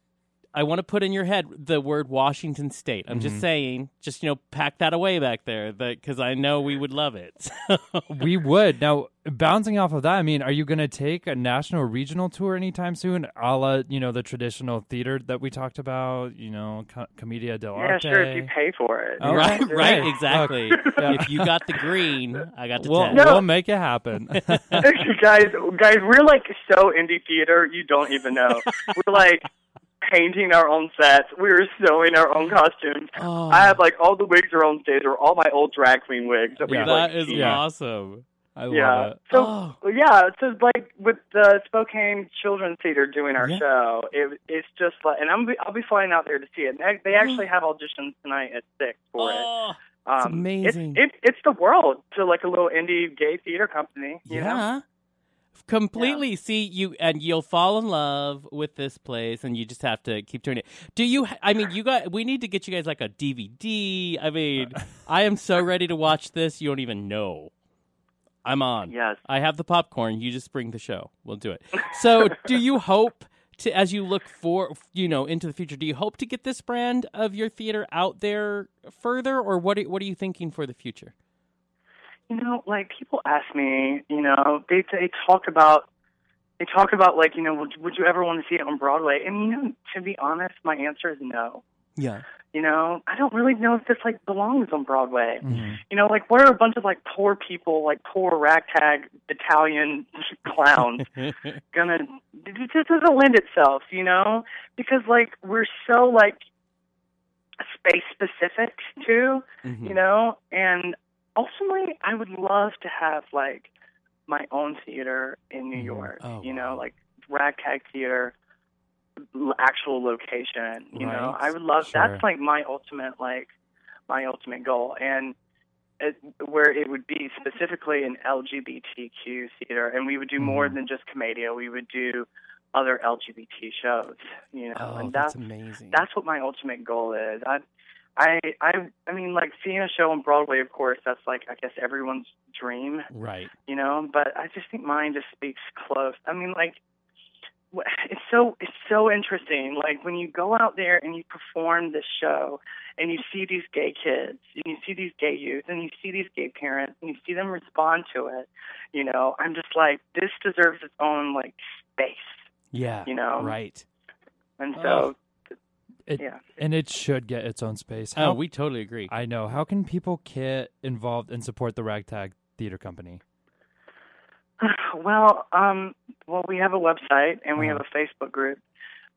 I want to put in your head the word Washington State. I'm Mm-hmm. just saying, just you know, pack that away back there, because I know we would love it. We would. Now, bouncing off of that, I mean, are you going to take a national regional tour anytime soon, a la, you know, the traditional theater that we talked about, you know, Co- Commedia yeah, sure, if you pay for it. Oh, right, Okay. right, Hey, exactly. Yeah. If you got the green, I got the We'll, ten. No. we'll make it happen. guys, guys, we're like so indie theater, you don't even know. we're like painting our own sets. We were sewing our own costumes. Oh, I have like all the wigs are on stage, or all my old drag queen wigs that we Yeah. like. that is Yeah. awesome. I love yeah. it. So Oh. yeah, so like with the Spokane Children's Theater doing our Yeah. show, it, it's just like, and I'm I'll be flying out there to see it. And they- they actually have auditions tonight at six for it. Oh, Um, amazing. It's, it, it's the world to like a little indie gay theater company. You yeah. Know? Completely see you, and you'll fall in love with this place, and you just have to keep doing it. Do you? I mean, you got. We need to get you guys like a DVD. I mean, I am so ready to watch this. You don't even know. I'm on. Yes. I have the popcorn. You just bring the show. We'll do it. So, do you hope to, as you look for, you know, into the future, do you hope to get this brand of your theater out there further, or what? Are, what are you thinking for the future? You know, like people ask me, you know, they they talk about they talk about like, you know, would, would you ever want to see it on Broadway? And you know, to be honest, my answer is no. Yeah. You know, I don't really know if this like belongs on Broadway. Mhm. You know, like what are a bunch of like poor people, like poor ragtag Italian clowns gonna? just doesn't lend itself, you know, because like we're so like space specific too, Mhm. you know, and ultimately, I would love to have like my own theater in New Mhm. York. Oh, you wow. know, like ragtag theater, actual location. You know, I would love. Sure. That's like my ultimate like my ultimate goal, and it, where it would be specifically an LGBTQ theater, and we would do more Mhm. than just Commedia. We would do other LGBT shows. You know, Oh, and that's that's amazing. that's what my ultimate goal is. I, I, I, I mean, like seeing a show on Broadway, of course, that's like I guess everyone's dream, right. you know. But I just think mine just speaks close. I mean, like it's so it's so interesting. Like when you go out there and you perform this show, and you see these gay kids, and you see these gay youth, and you see these gay parents, and you see them respond to it. You know, I'm just like this deserves its own like space. Yeah. You know, Right. and Oh. So It, yeah. And it should get its own space. Oh, we totally agree. I know. How can people get involved and support the Ragtag Theater Company? Well, um, well, we have a website and we have Uh-huh. a Facebook group.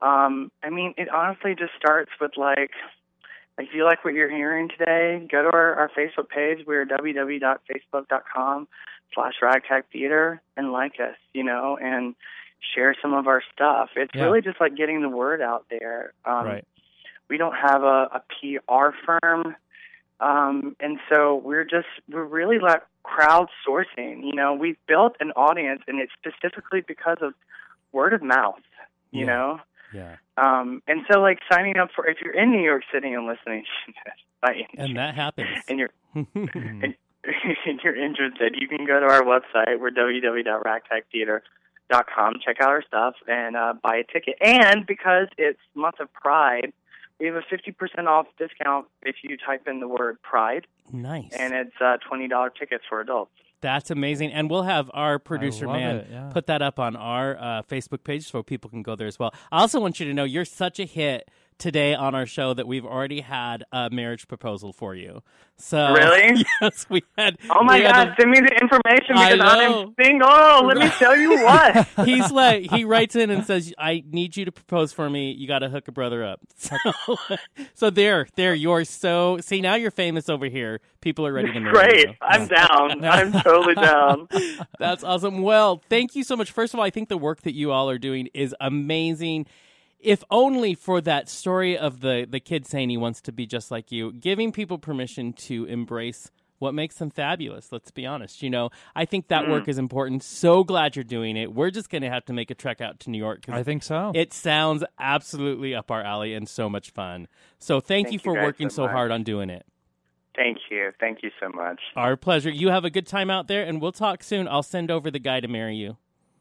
Um, I mean, it honestly just starts with like, if you like what you're hearing today, go to our, our Facebook page. We're www.facebook.com slash ragtag theater and like us, you know, and share some of our stuff. It's Yeah. really just like getting the word out there. Um, right. We don't have a, a PR firm. Um, and so we're just, we're really like crowdsourcing. You know, we've built an audience and it's specifically because of word of mouth, you Yeah. know? yeah. Um, and so like signing up for, if you're in New York City and listening, by And that happens. and you're, and, and you're interested, you can go to our website. We're www.ragtagtheater.com. Check out our stuff and uh, buy a ticket. And because it's month of Pride, we have a 50% off discount if you type in the word Pride, nice. and it's uh, $20 tickets for adults. That's amazing. And we'll have our producer man it, yeah. put that up on our uh, Facebook page so people can go there as well. I also want you to know you're such a hit today on our show that we've already had a marriage proposal for you. So Really? yes, we had. Oh my God! Send me the information because. I'm single. Let me tell you what. he's like he writes in and says, "I need you to propose for me. You got to hook a brother up." So, so there, there. You're so see now you're famous over here. People are ready to marry Great. you. I'm down. I'm totally down. That's awesome. Well, thank you so much. First of all, I think the work that you all are doing is amazing. If only for that story of the the kid saying he wants to be just like you, giving people permission to embrace what makes them fabulous. Let's be honest. You know, I think that mm. work is important. So glad you're doing it. We're just going to have to make a trek out to New York I think so. it sounds absolutely up our alley and so much fun. So thank, Thank you you for guys working so so hard on doing it. Thank you. Thank you so much. Our pleasure. You have a good time out there, and we'll talk soon. I'll send over the guy to marry you.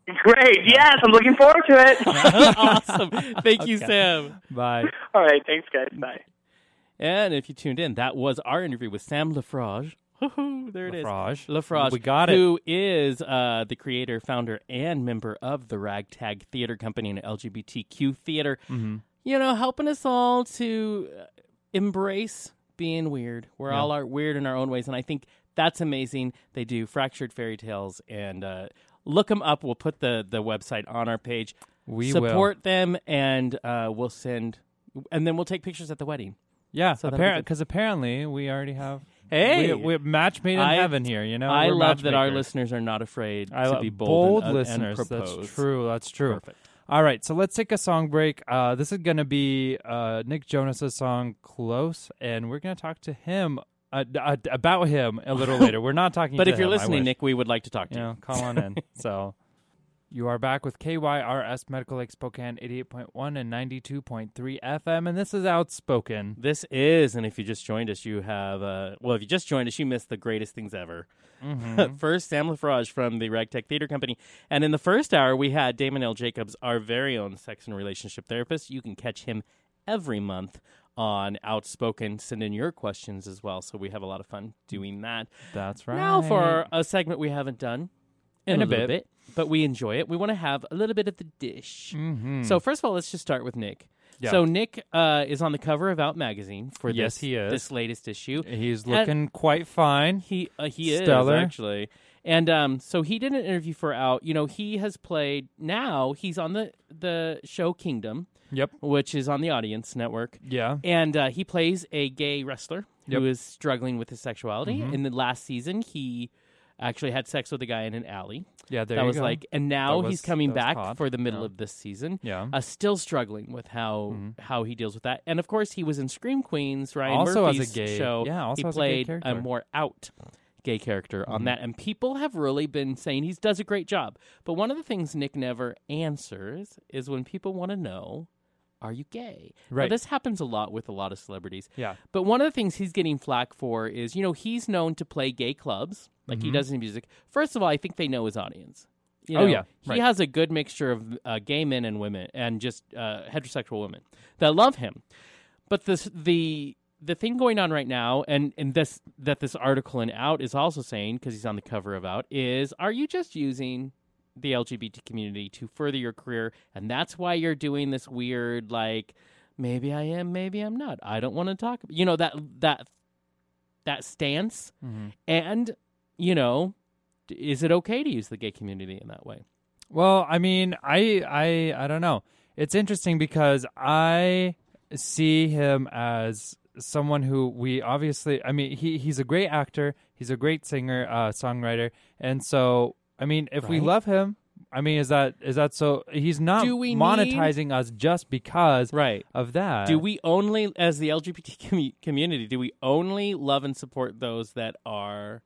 Great. Yes, I'm looking forward to it. awesome. Thank you, Okay. Sam. Bye. All right. Thanks, guys. Bye. And if you tuned in, that was our interview with Sam LaFrage. There it is. LaFrage. LaFrage. We got it. Who is uh, the creator, founder, and member of the Ragtag Theater Company and LGBTQ theater. Mm-hmm. You know, helping us all to uh, embrace being weird. We're Yeah. all are weird in our own ways, and I think that's amazing. They do fractured fairy tales, and uh, look them up. We'll put the the website on our page. We will. support them, and uh, we'll send, and then we'll take pictures at the wedding. Yeah, So because apparently we already have. Hey, we, we match made in I- heaven here. You know, I We're love that our listeners are not afraid I to love be bold, and, uh, listeners. and. That's true. That's true. Perfect. All right, so let's take a song break. Uh, this is going to be uh, Nick Jonas's song "Close," and we're going to talk to him uh, uh, about him a little later. We're not talking. But if you're him, listening. Nick, we would like to talk to you you. know, call on in. so you are back with KYRS Medical Lake Spokane 88.1 and 92.3 FM, and this is Outspoken. This is, and if you just joined us, you have, uh, well, if you just joined us, you missed the greatest things ever. Mm-hmm. first, Sam LaFrage from the Ragtag Theater Company. And in the first hour, we had Damon L. Jacobs, our very own sex and relationship therapist. You can catch him every month on Outspoken. Send in your questions as well. So we have a lot of fun doing that. That's right. Now for a segment we haven't done in, In a, a bit. bit, but we enjoy it. We want to have a little bit of the dish. Mhm. So first of all, let's just start with Nick. Yeah. So Nick uh, is on the cover of Out magazine for Yes, this, he is. this latest issue. he's looking quite fine. He uh, he Stellar. is actually, And um, so he did an interview for Out. You know, he has played. Now he's on the the show Kingdom, Yep. which is on the Audience Network, Yeah. and uh, he plays a gay wrestler Yep. who is struggling with his sexuality. Mhm. In the last season, he actually had sex with a guy in an alley. Yeah. There that you was go. like, and now That he's coming back hot. for the middle Yeah. of this season. Yeah. Uh, still struggling with how Mhm. how he deals with that, and of course he was in Scream Queens, Ryan Also as a Murphy's gay- show. yeah, also he as a gay played character. more out gay character on Mhm. that, and people have really been saying he does a great job. But one of the things Nick never answers is when people want to know, "Are you gay?" Now, Right. this happens a lot with a lot of celebrities. Yeah. But one of the things he's getting flack for is, you know, he's known to play gay clubs like he Mhm. does in music. First of all, I think they know his audience. You Oh, know, yeah, he has a good mixture of uh, gay men and women, and just uh, heterosexual women that love him. But this the the thing going on right now, and and this that this article in Out is also saying because he's on the cover of Out is, are you just using the LGBT community to further your career, and that's why you're doing this weird like maybe I am, maybe I'm not. I don't want to talk. You know that that that stance, Mhm. and you know, is it okay to use the gay community in that way? Well, I mean, I I I don't know. It's interesting because I see him as someone who we obviously I mean, he he's a great actor, he's a great singer, uh songwriter. And so, I mean, if we love him, I mean, is that is that so he's not Do we monetizing us just because Right. of that. Do we only, as the LGBT commu- community, do we only love and support those that are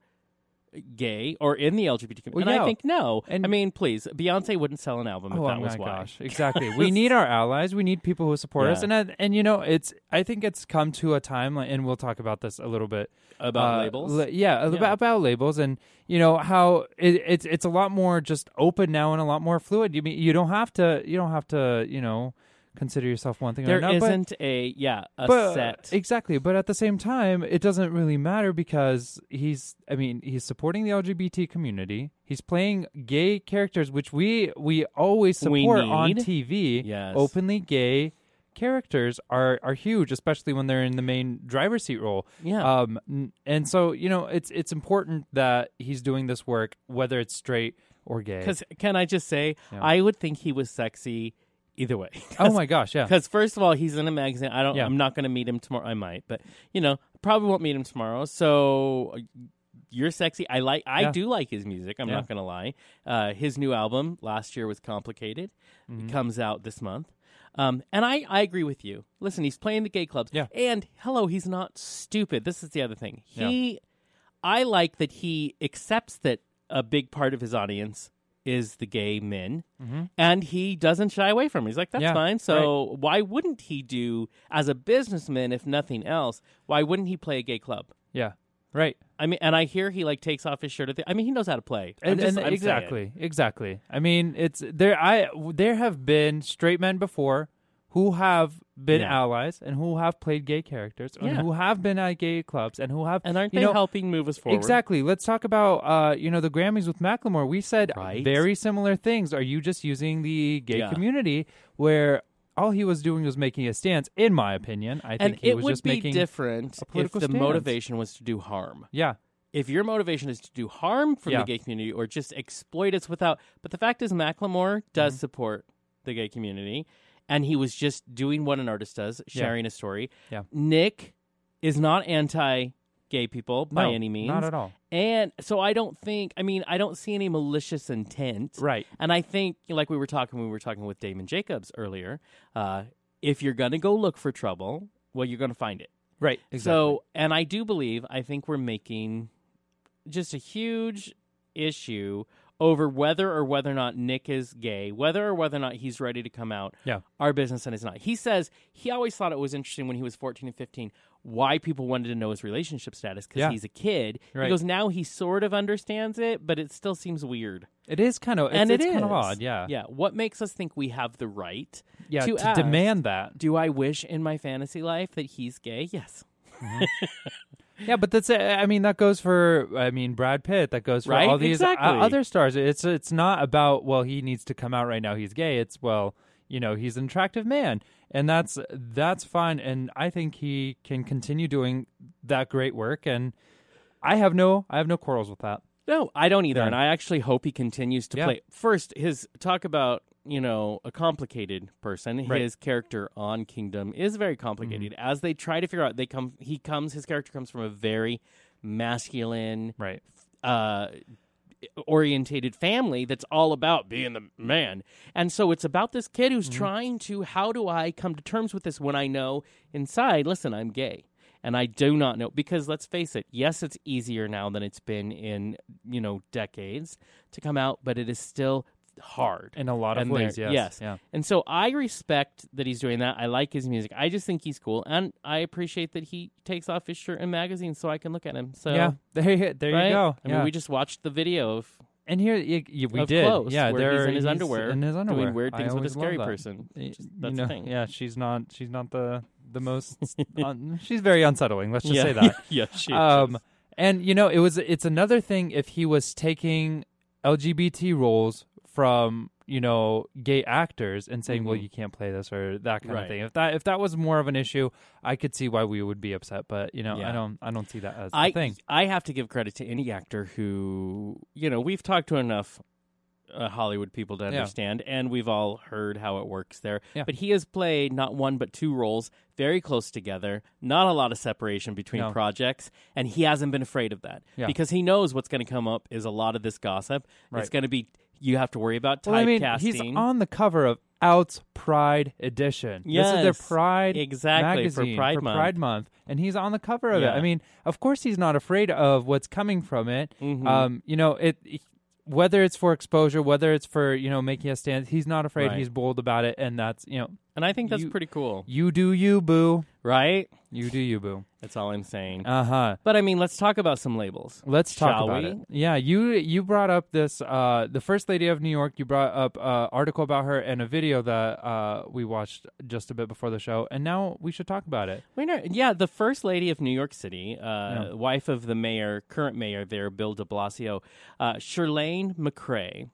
gay or in the LGBT community? Well, and yeah. I think no. And- I mean, please, Beyonce wouldn't sell an album if Oh, that my was why. gosh! Exactly. we need our allies. We need people who support us. And uh, and you know, it's. I think it's come to a time, like, and we'll talk about this a little bit About uh, labels? li- yeah, Yeah. About, about labels, and you know how it, it's it's a lot more just open now and a lot more fluid. You mean you don't have to you don't have to you know consider yourself one thing There or another. but- not a yeah a but, set. exactly but at the same time it doesn't really matter because he's i mean he's supporting the lgbt community he's playing gay characters which we we always We support on need. tv Yes. openly gay characters are are huge especially when they're in the main driver's seat role Yeah. um n- and so you know it's it's important that he's doing this work whether it's straight or gay Because can I just say, Yeah. I would think he was sexy either way. oh my gosh yeah Because first of all, he's in a magazine. I don't. Yeah. I'm not going to meet him tomorrow. I might, but you know, probably won't meet him tomorrow. So uh, you're sexy. I like. I Yeah. do like his music. I'm Yeah. not going to lie. Uh, his new album last year was complicated. Mm-hmm. It comes out this month. Um, and I, I agree with you. Listen, he's playing the gay clubs. Yeah. And hello, he's not stupid. This is the other thing. He, I like that he accepts that a big part of his audience is the gay men, and he doesn't shy away from it. He's like, that's Mm-hmm. Yeah, fine. So why wouldn't he do as a businessman, if nothing else? Why wouldn't he play a gay club? yeah right I mean, and I hear he like takes off his shirt. At the, I mean, he knows how to play. And, just- and I'm saying. exactly, exactly. I mean, it's there. I there have been straight men before who have been Yeah. allies and who have played gay characters and Yeah. who have been at gay clubs and who have And aren't you they know, helping move us forward? Exactly. Let's talk about uh, you know the Grammys with Macklemore. We said Right. very similar things. Are you just using the gay Yeah. community where all he was doing was making a stance? In my opinion, I think And he it was would just be making different a if political the stance. motivation was to do harm. yeah. If your motivation is to do harm from Yeah. the gay community or just exploit us without, but the fact is, Macklemore does Mm-hmm. support the gay community, and he was just doing what an artist does, sharing a story. Yeah. Nick is not anti-gay people by No, any means, not at all. And so I don't think, I mean, I don't see any malicious intent. Right. And I think, like we were talking, when we were talking with Damon Jacobs earlier, uh, if you're going to go look for trouble, well, you're going to find it. Right. So, and I do believe, I think we're making just a huge issue over whether or whether or not Nick is gay, whether or whether or not he's ready to come out. Yeah. Our business and is not. He says he always thought it was interesting when he was 14 and 15 why people wanted to know his relationship status because Yeah. he's a kid. Right. He goes, now he sort of understands it, but it still seems weird. it is kind of it's, and it's it kind of odd. Yeah. Yeah. What makes us think we have the right Yeah. to To, ask, demand that. Do I wish in my fantasy life that he's gay? Yes. Mm-hmm. Yeah, but that's I mean that goes for I mean Brad Pitt. That goes for Right? all these uh, other stars. It's it's not about well he needs to come out right now. He's gay. It's well you know he's an attractive man, and that's that's fine. And I think he can continue doing that great work. And I have no I have no quarrels with that. No, I don't either, Yeah. and I actually hope he continues to Yeah. play. First, his talk about you know a complicated person. Right. Mm-hmm. His character on Kingdom is very complicated. As they try to figure out, they come. He comes. His character comes from a very masculine, Right. uh, orientated family that's all about being the man. And so it's about this kid who's trying to how do I come to terms with this when I know inside, listen, I'm gay. And I do not know because let's face it, yes, it's easier now than it's been in, you know, decades to come out, but it is still hard. In a lot of And ways, yes. yes. Yeah. And so I respect that he's doing that. I like his music. I just think he's cool, and I appreciate that he takes off his shirt in magazines so I can look at him. So yeah. There, you- there right? you go. I mean, yeah. we just watched the video of and here you, you, we did. close, yeah, where there he's in his underwear, In his underwear, doing weird things with a scary that. person. Just- you that's know, the thing. Yeah, she's not. She's not the the most. un, she's very unsettling. Let's just yeah, say that. yeah, she um, and you know, it was. It's another thing if he was taking LGBT roles from you know gay actors and saying, "Well, Mhm. you can't play this" or that kind of thing. If that if that was more of an issue, I could see why we would be upset. But you know, I don't. I don't see that as I a thing. I have to give credit to any actor who you know we've talked to enough uh, Hollywood people to Yeah. understand, and we've all heard how it works there. Yeah. But he has played not one but two roles very close together, not a lot of separation between No. projects, and he hasn't been afraid of that Yeah. because he knows what's going to come up is a lot of this gossip. Right. It's going to be you have to worry about typecasting. Well, I mean, he's on the cover of Out's Pride Edition. this is their Yes, Pride exactly, for magazine Pride Month. Pride Month, and he's on the cover of it. I mean, of course, he's not afraid of what's coming from it. Mhm. Um, you know, it. Whether it's for exposure, whether it's for you know making a stand, he's not afraid. Right. He's bold about it, and that's you know, and I think that's you- pretty cool, you do you, boo. right? You do you, boo. That's all I'm saying. Uh huh. but I mean, let's talk about some labels. Let's talk Shall about we? it. Yeah, you you brought up this uh the first lady of New York. You brought up uh article about her and a video that uh we watched just a bit before the show, and now we should talk about it. We know, yeah, the first lady of New York City, uh, wife of the mayor, current mayor there, Bill De Blasio, uh, Chirlane McCray.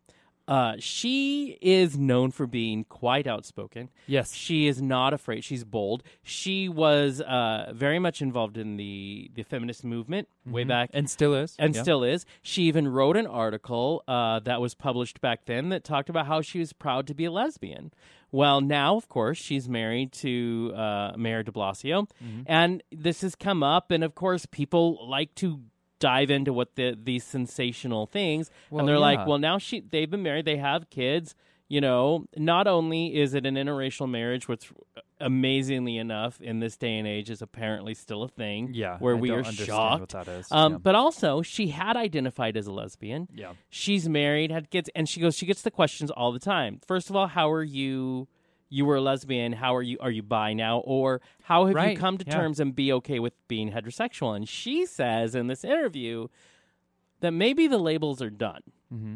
Uh, she is known for being quite outspoken. Yes. She is not afraid. She's bold. She was uh, very much involved in the, the feminist movement way back and still is. and Mm-hmm. Yeah. still is. She even wrote an article uh, that was published back then that talked about how she was proud to be a lesbian. Well, now, of course, she's married to uh, Mayor de Blasio, Mm-hmm. and this has come up. And of course, people like to dive into what the these sensational things, Well, and they're yeah. like, "Well, now she they've been married, they have kids." You know, not only is it an interracial marriage, which amazingly enough in this day and age is apparently still a thing. Yeah, where I we are understand shocked. what that is. Um, Yeah. But also, she had identified as a lesbian. Yeah. She's married, had kids, and she goes. She gets the questions all the time. First of all, how are you? You were a lesbian. How are you? Are you bi now, or how have Right, you come to yeah. terms and be okay with being heterosexual? And she says in this interview that maybe the labels are done. Mm-hmm.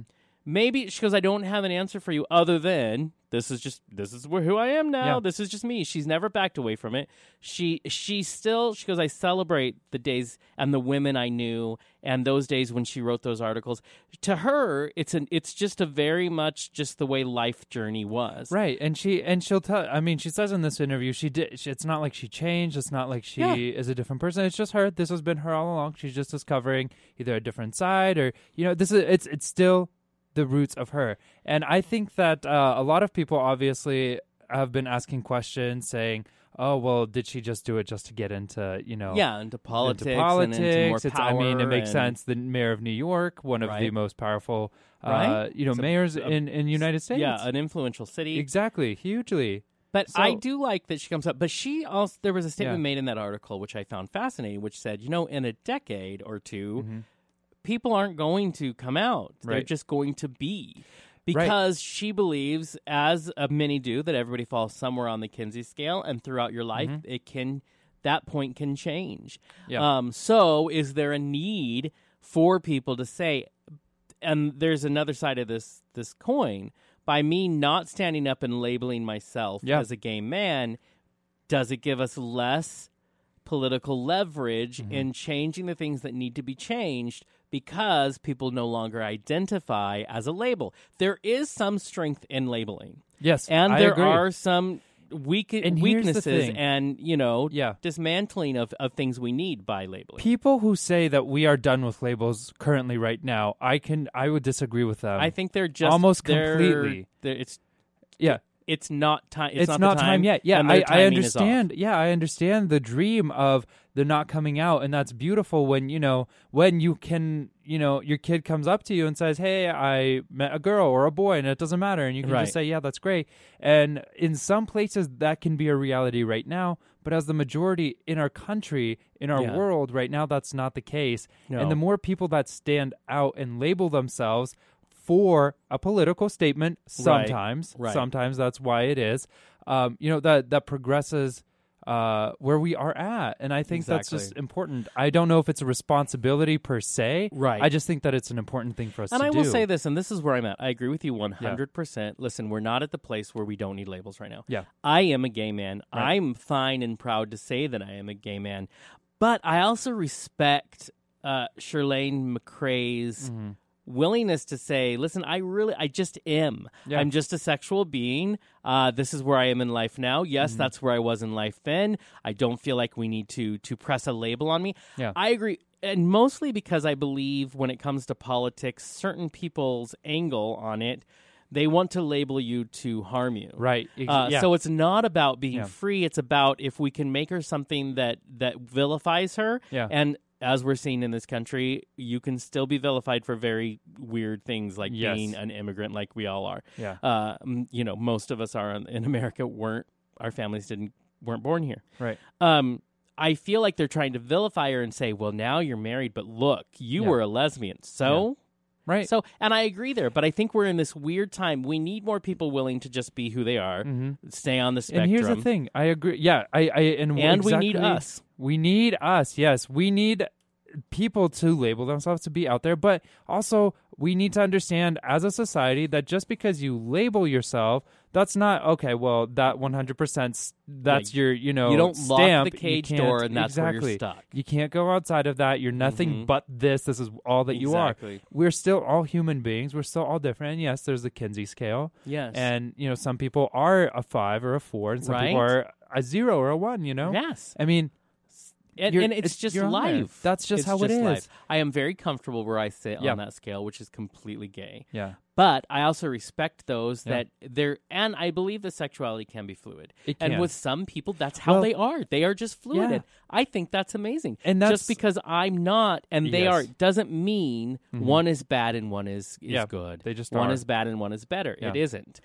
Maybe she goes. I don't have an answer for you other than this is just this is who I am now. Yeah. This is just me. She's never backed away from it. She she still she goes. I celebrate the days and the women I knew and those days when she wrote those articles. To her, it's an it's just a very much just the way life journey was. Right, and she and she'll tell. I mean, she says in this interview, she did. She, it's not like she changed. It's not like she Yeah. is a different person. It's just her. This has been her all along. She's just discovering either a different side or you know, this is it's it's still the roots of her. And I think that uh, a lot of people obviously have been asking questions, saying, "Oh, well, did she just do it just to get into you know?" Yeah, into politics, into politics. and into it's, I mean, it makes sense. The mayor of New York, one of the most powerful, uh, Right? you know, It's mayors a- in in United States. Yeah, an influential city. exactly, hugely. But So- I do like that she comes up. But she also there was a statement Yeah. made in that article which I found fascinating, which said, you know, in a decade or 2 Mhm. People aren't going to come out; they're just going to be. Because she believes, as many do, that everybody falls somewhere on the Kinsey scale, and throughout your life, it can that point can change. Mm-hmm. Yeah. Um, so, is there a need for people to say, and there's another side of this this coin by me not standing up and labeling myself Yeah. as a gay man does it give us less political leverage Mm-hmm. in changing the things that need to be changed because people no longer identify as a label there is some strength in labeling Yes, and I there agree. are some weak And weaknesses and you know Yeah. dismantling of, of things we need by labeling. People who say that we are done with labels currently right now, I can I would disagree with them. I think they're just almost they're- completely. they're- it's yeah. It's not time. It's, it's, not, the time, yet. Yeah, I, I timing is off. understand. Yeah, I understand the dream of the not coming out, and that's beautiful. When you know, when you can, you know, your kid comes up to you and says, "Hey, I met a girl or a boy," and it doesn't matter, and you can Right. just say, "Yeah, that's great." And in some places, that can be a reality right now. But as the majority in our country, in our Yeah. world right now, that's not the case. No. And the more people that stand out and label themselves for a political statement, sometimes, Right. sometimes that's why it is. Um, you know that that progresses uh, where we are at, and I think that's just important. I don't know if it's a responsibility per se. Right. I just think that it's an important thing for us to do. And I do. will say this, and this is where I'm at. I agree with you 100%. Listen, we're not at the place where we don't need labels right now. Yeah. I am a gay man. Right. I'm fine and proud to say that I am a gay man. But I also respect uh, Chirlane McCray's Mm-hmm. Willingness to say, listen, I really, I just am. Yeah. I'm just a sexual being. Uh, this is where I am in life now. Yes, Mm-hmm. that's where I was in life then. I don't feel like we need to to press a label on me. Yeah. I agree. And mostly because I believe when it comes to politics, certain people's angle on it, they want to label you to harm you. Right. Uh, yeah. So it's not about being Yeah. free. It's about if we can make her something that that vilifies her. Yeah. And as we're seeing in this country, you can still be vilified for very weird things like Yes. being an immigrant, like we all are. Yeah. Uh, you know, most of us are in- America. weren't Our families didn't weren't born here. right. Um, I feel like they're trying to vilify her and say, "Well, now you're married, but look, you Yeah. were a lesbian." So. Right. So, and I agree there, but I think we're in this weird time. We need more people willing to just be who they are, stay on the spectrum. Mm-hmm. and here's the thing. I agree. Yeah. I. I and, And we need us. We need us. Yes. We need people to label themselves to be out there, but also we need to understand as a society that just because you label yourself, that's not okay. Well, that 100%. That's your, you know, you don't lock the cage door and that's where you're exactly. stuck. You can't go outside of that. You're nothing Mhm. but this. This is all that you are. We're still all human beings. We're still all different. And yes, there's the Kinsey scale. Yes. And, you know, some people are a five or a four, and some people are a zero or a one, you know? yes, I mean, and, you're- and it's, it's- just you're on there. life. That's just It's how it is. I am very comfortable where I sit Yeah. on that scale, which is completely gay. yeah. But I also respect those Yeah. that they're, and I believe the sexuality can be fluid. It And can. with some people, that's how Well, they are. They are just fluid. yeah. And I think that's amazing. And that's- just because I'm not and they Yes. are doesn't mean mm-hmm. one is bad and one is, is Yeah, good. they just one are. is bad and one is better. Yeah. It isn't.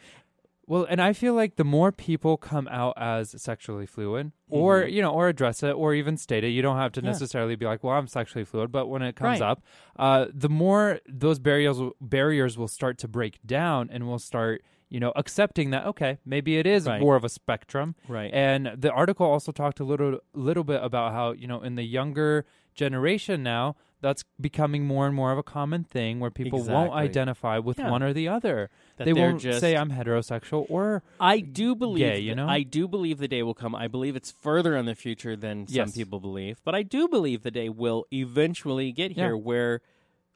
Well, and I feel like the more people come out as sexually fluid, or you know, or address it, or even state it, you don't have to Mm-hmm. Yeah. necessarily be like, "Well, I'm sexually fluid," but when it comes Right. up, uh, the more those barriers barriers will start to break down, and we'll start, you know, accepting that okay, maybe it is Right. more of a spectrum, Right. And the article also talked a little little bit about how you know in the younger generation now. That's becoming more and more of a common thing where people won't Exactly. identify with Yeah. one or the other. That they they're won't just- say I'm heterosexual or I do believe gay, you know? I do believe the day will come. I believe it's further in the future than some Yes. people believe, but I do believe the day will eventually get Yeah. here where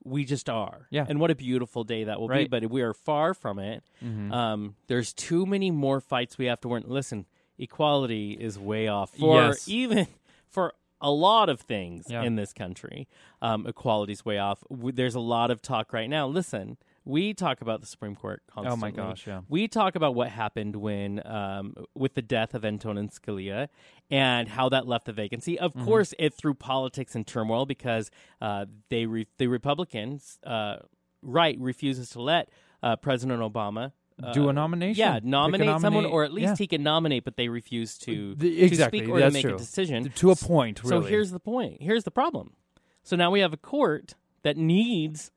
we just are. Yeah. And what a beautiful day that will be, but we are far from it. Mhm. Um, there's too many more fights we have to win. Listen, equality is way off for Yes. even for a lot of things Yeah. in this country. Um, equality's way off. There's a lot of talk right now. Listen, we talk about the Supreme Court constantly. Oh my gosh, yeah. We talk about what happened when, um, with the death of Antonin Scalia, and how that left the vacancy. Of Mm-hmm. course, it threw politics in turmoil because uh, they re- the Republicans, uh, right, refuses to let uh, President Obama. Uh, Do a nomination. yeah, a nominate someone, or at least yeah. he can nominate, but they refuse to, The- to exactly, speak or to make true. a decision. to a point. Really. So here's the point. Here's the problem. So now we have a court that needs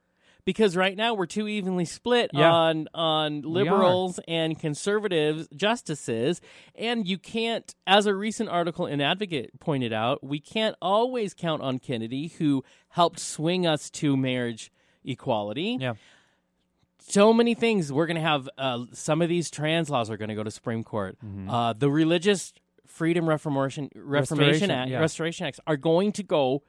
because right now we're too evenly split Yeah. on on liberals and conservatives justices and you can't as a recent article in Advocate pointed out, we can't always count on Kennedy who helped swing us to marriage equality yeah, so many things. We're going to have uh, some of these trans laws are going to go to Supreme Court. Uh, the religious freedom reformation reformation Restoration, act, yeah. restoration acts are going to go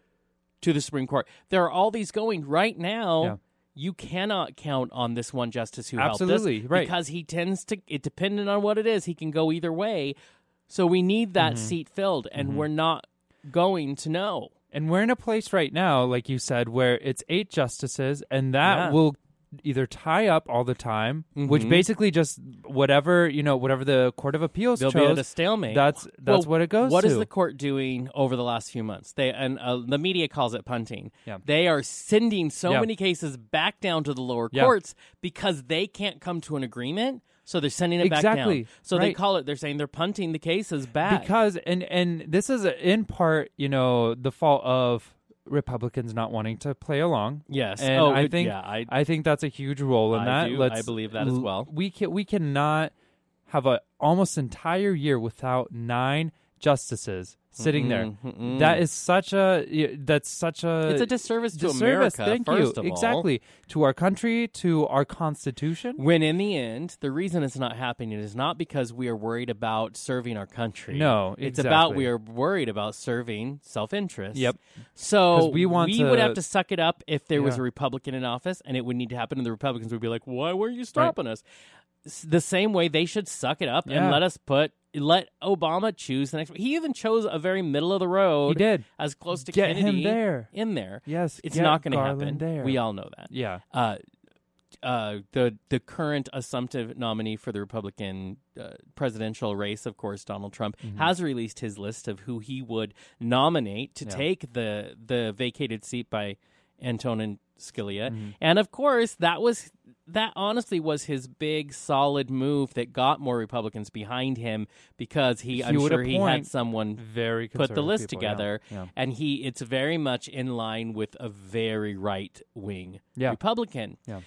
to the Supreme Court. There are all these going right now. Yeah. you cannot count on this one justice who Absolutely, helped us right. because he tends to. It depending on what it is, he can go either way. So we need that Mm-hmm. seat filled, and we're not going to know. And we're in a place right now, like you said, where it's eight justices, and that Yeah. will either tie up all the time, which Mhm. basically just whatever you know, whatever the Court of Appeals They'll chose. be at a stalemate. That's that's Well, what it goes What to. is the court doing over the last few months? They and uh, the media calls it punting. Yeah. They are sending so Yeah. many cases back down to the lower Yeah. courts because they can't come to an agreement. So they're sending it back Exactly. down. So they call it. They're saying they're punting the cases back. because and and this is in part, you know, the fault of Republicans not wanting to play along. yes. And oh, I think yeah. I I think that's a huge role in I that. do. Let's, I believe that as well. We can we cannot have a almost entire year without nine justices sitting there. Mm-mm, mm-mm. That is such a that's such a it's a disservice to disservice. America. Thank first you. of all. exactly to our country, to our constitution. When in the end, the reason it's not happening is not because we are worried about serving our country. No, it's about we are worried about serving self-interest. Yep. So we want would to- have to suck it up if there was a Republican in office, and it would need to happen, and the Republicans would be like, "Why weren't you stopping us?" The same way they should suck it up and let us put let Obama choose the next. He even chose a very middle of the road. He did. as close to Get him there. in there. Yes, It's not going to happen. There. We all know that Yeah. uh, uh, the the current assumptive nominee for the Republican uh, presidential race, of course, Donald Trump, has released his list of who he would nominate to Yeah. take the the vacated seat by Antonin Scalia, Mm-hmm. and of course, that was that honestly was his big solid move that got more Republicans behind him because he, He I'm sure he had someone Very put the list people, together Yeah. and he it's very much in line with a very right wing Yeah. republican Yeah.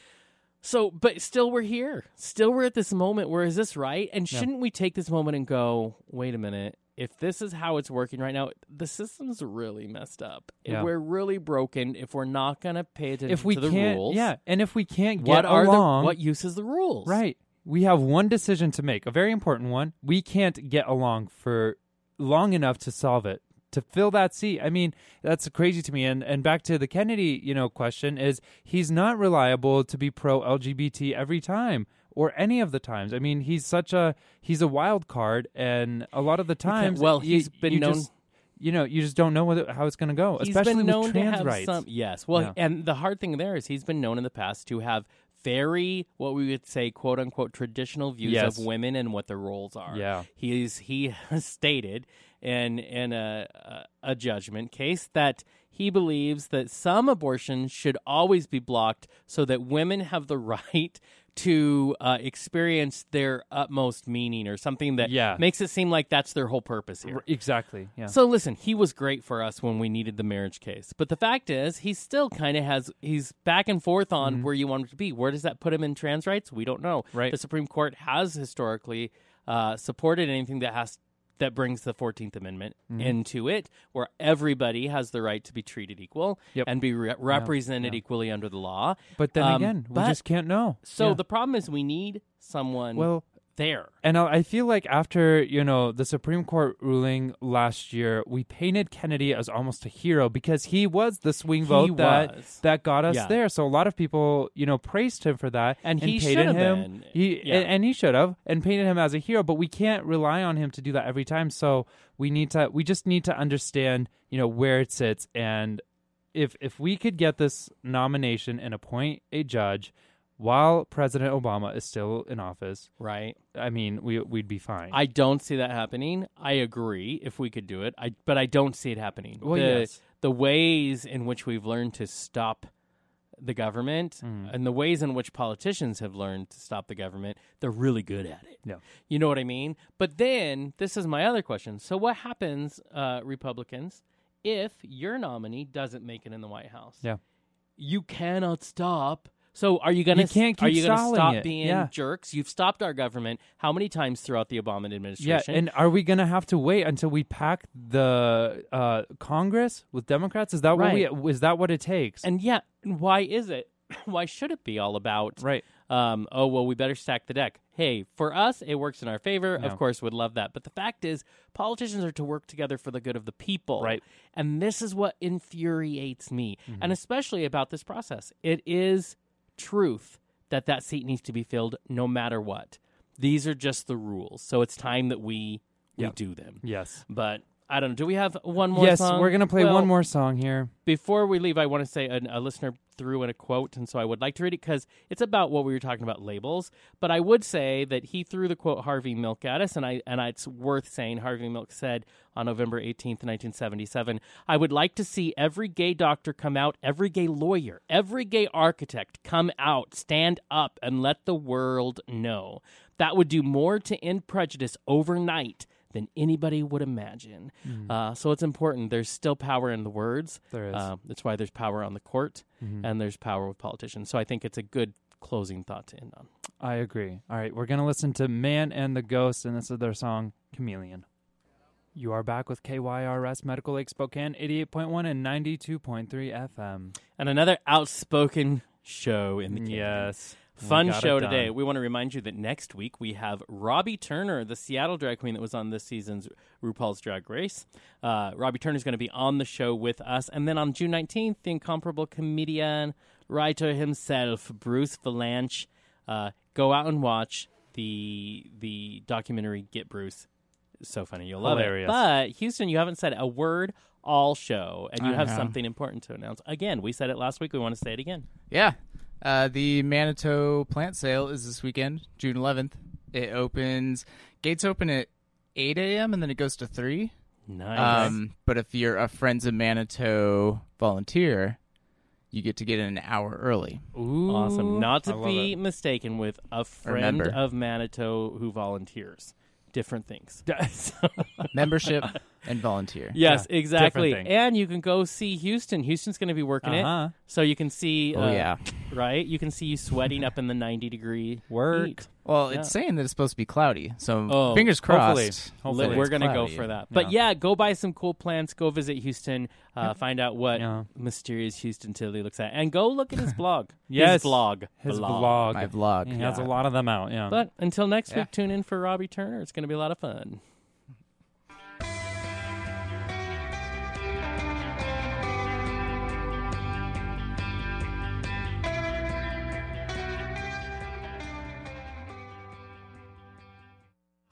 so but still we're here still we're at this moment where is this right and shouldn't we take this moment and go wait a minute if this is how it's working right now the system's really messed up Yeah. we're really broken if we're not going to pay attention If we to the can't, rules yeah, and if we can't get what are along, the what use is the rules Right. We have one decision to make, a very important one. We can't get along for long enough to solve it. To fill that seat. I mean, that's crazy to me. And and back to the Kennedy, you know, question is he's not reliable to be pro LGBT every time or any of the times. I mean, he's such a he's a wild card and a lot of the times well, you- he's been you known- just- you know, you just don't know what, how it's going to go, He's especially with to trans have rights. some yes well Yeah. and the hard thing there is he's been known in the past to have very what we would say quote unquote traditional views Yes. of women and what their roles are Yeah. he's he has stated in in a a a judgment case that he believes that some abortions should always be blocked so that women have the right to uh, experience their utmost meaning or something that Yeah. makes it seem like that's their whole purpose here. Exactly. Yeah. So listen, he was great for us when we needed the marriage case. But the fact is, he still kind of has he's back and forth on where you want him to be. Where does that put him in trans rights? We don't know. Right. The Supreme Court has historically uh, supported anything that has that brings the 14th amendment into it where everybody has the right to be treated equal Yep. and be re- represented equally under the law but then Um, again, we just can't know. so Yeah. the problem is we need someone well, there And I I feel like after you know the Supreme Court ruling last year, we painted Kennedy as almost a hero because he was the swing He vote that was. that got us Yeah. there. So a lot of people you know praised him for that, And he should painted have him. been. He Yeah. and, and he should have and painted him as a hero. But we can't rely on him to do that every time. So we need to we just need to understand you know where it sits and if if we could get this nomination and appoint a judge while President Obama is still in office. right I mean, we we'd be fine. I don't see that happening. I agree if we could do it. I but I don't see it happening. Well, the, yes. the ways in which we've learned to stop the government Mm. and the ways in which politicians have learned to stop the government, they're really good at it. Yeah. You know what I mean? But then this is my other question. So what happens, uh, Republicans, if your nominee doesn't make it in the White House? Yeah. You cannot stop. So are you gonna can't are you stop it. being Yeah. jerks? You've stopped our government how many times throughout the Obama administration? Yeah, and are we gonna have to wait until we pack the uh, Congress with Democrats? Is that what we? Is that what it takes? And yeah, why is it? Why should it be all about right. um, oh well we better stack the deck. Hey, for us it works in our favor. Yeah. Of course would love that. But the fact is politicians are to work together for the good of the people. Right. And this is what infuriates me. Mm-hmm. And especially about this process. It is truth that that seat needs to be filled no matter what. These are just the rules. So it's time that we we Yep. do them. Yes. But I don't know. Do we have one more yes, song? we're gonna play Well, one more song here. before we leave, I want to say a, a listener threw in a quote, and so I would like to read it because it's about what we were talking about labels. But I would say that he threw the quote Harvey Milk at us, and I and it's worth saying Harvey Milk said on November eighteenth, nineteen seventy seven, "I would like to see every gay doctor come out, every gay lawyer, every gay architect come out, stand up, and let the world know. That would do more to end prejudice overnight." Than anybody would imagine. Uh, so it's important. There's still power in the words. There is. Uh, that's why there's power on the court Mhm. and there's power with politicians. So I think it's a good closing thought to end on. I agree. All right, we're gonna listen to Man and the Ghost, and this is their song "Chameleon." You are back with KYRS Medical Lake Spokane, eighty-eight point one and ninety-two point three FM. And another outspoken show in the kingdom. Yes, Fun show today. We want to remind you that next week we have Robbie Turner, the Seattle drag queen that was on this season's RuPaul's Drag Race. Uh, Robbie Turner is going to be on the show with us. And then on June 19th, the incomparable comedian, writer himself, Bruce Vilanch. Uh, go out and watch the the documentary Get Bruce. So funny. You'll love Hilarious. it. But Houston, you haven't said a word all show, and you I have know. something important to announce. Again, we said it last week. We want to say it again. Yeah. Uh, the Manito plant sale is this weekend, June 11th. It opens, gates open at 8 a.m. and then it goes to 3. Nice. Um, but if you're a Friends of Manito volunteer, you get to get in an hour early. Ooh, Awesome. Not to be it. mistaken with a friend member. of Manito who volunteers. Different things. Membership and volunteer. yes, Yeah, exactly. different thing. And you can go see Houston. Houston's going to be working Uh-huh. it. So you can see, Oh, uh, yeah. right? You can see you sweating up in the 90 degree Work. heat. Well, Yeah. it's saying that it's supposed to be cloudy. So Oh, fingers hopefully. crossed. Hopefully We're it's going to go for that. But yeah, go buy some cool plants. Go visit Houston. Uh, Find out what Yeah. mysterious Houston Tilly looks at. And go look at his blog. Yes. His blog. His Blog. vlog. My vlog. He has a lot of them out. Yeah. But until next Yeah. week, tune in for Robbie Turner. It's going to be a lot of fun.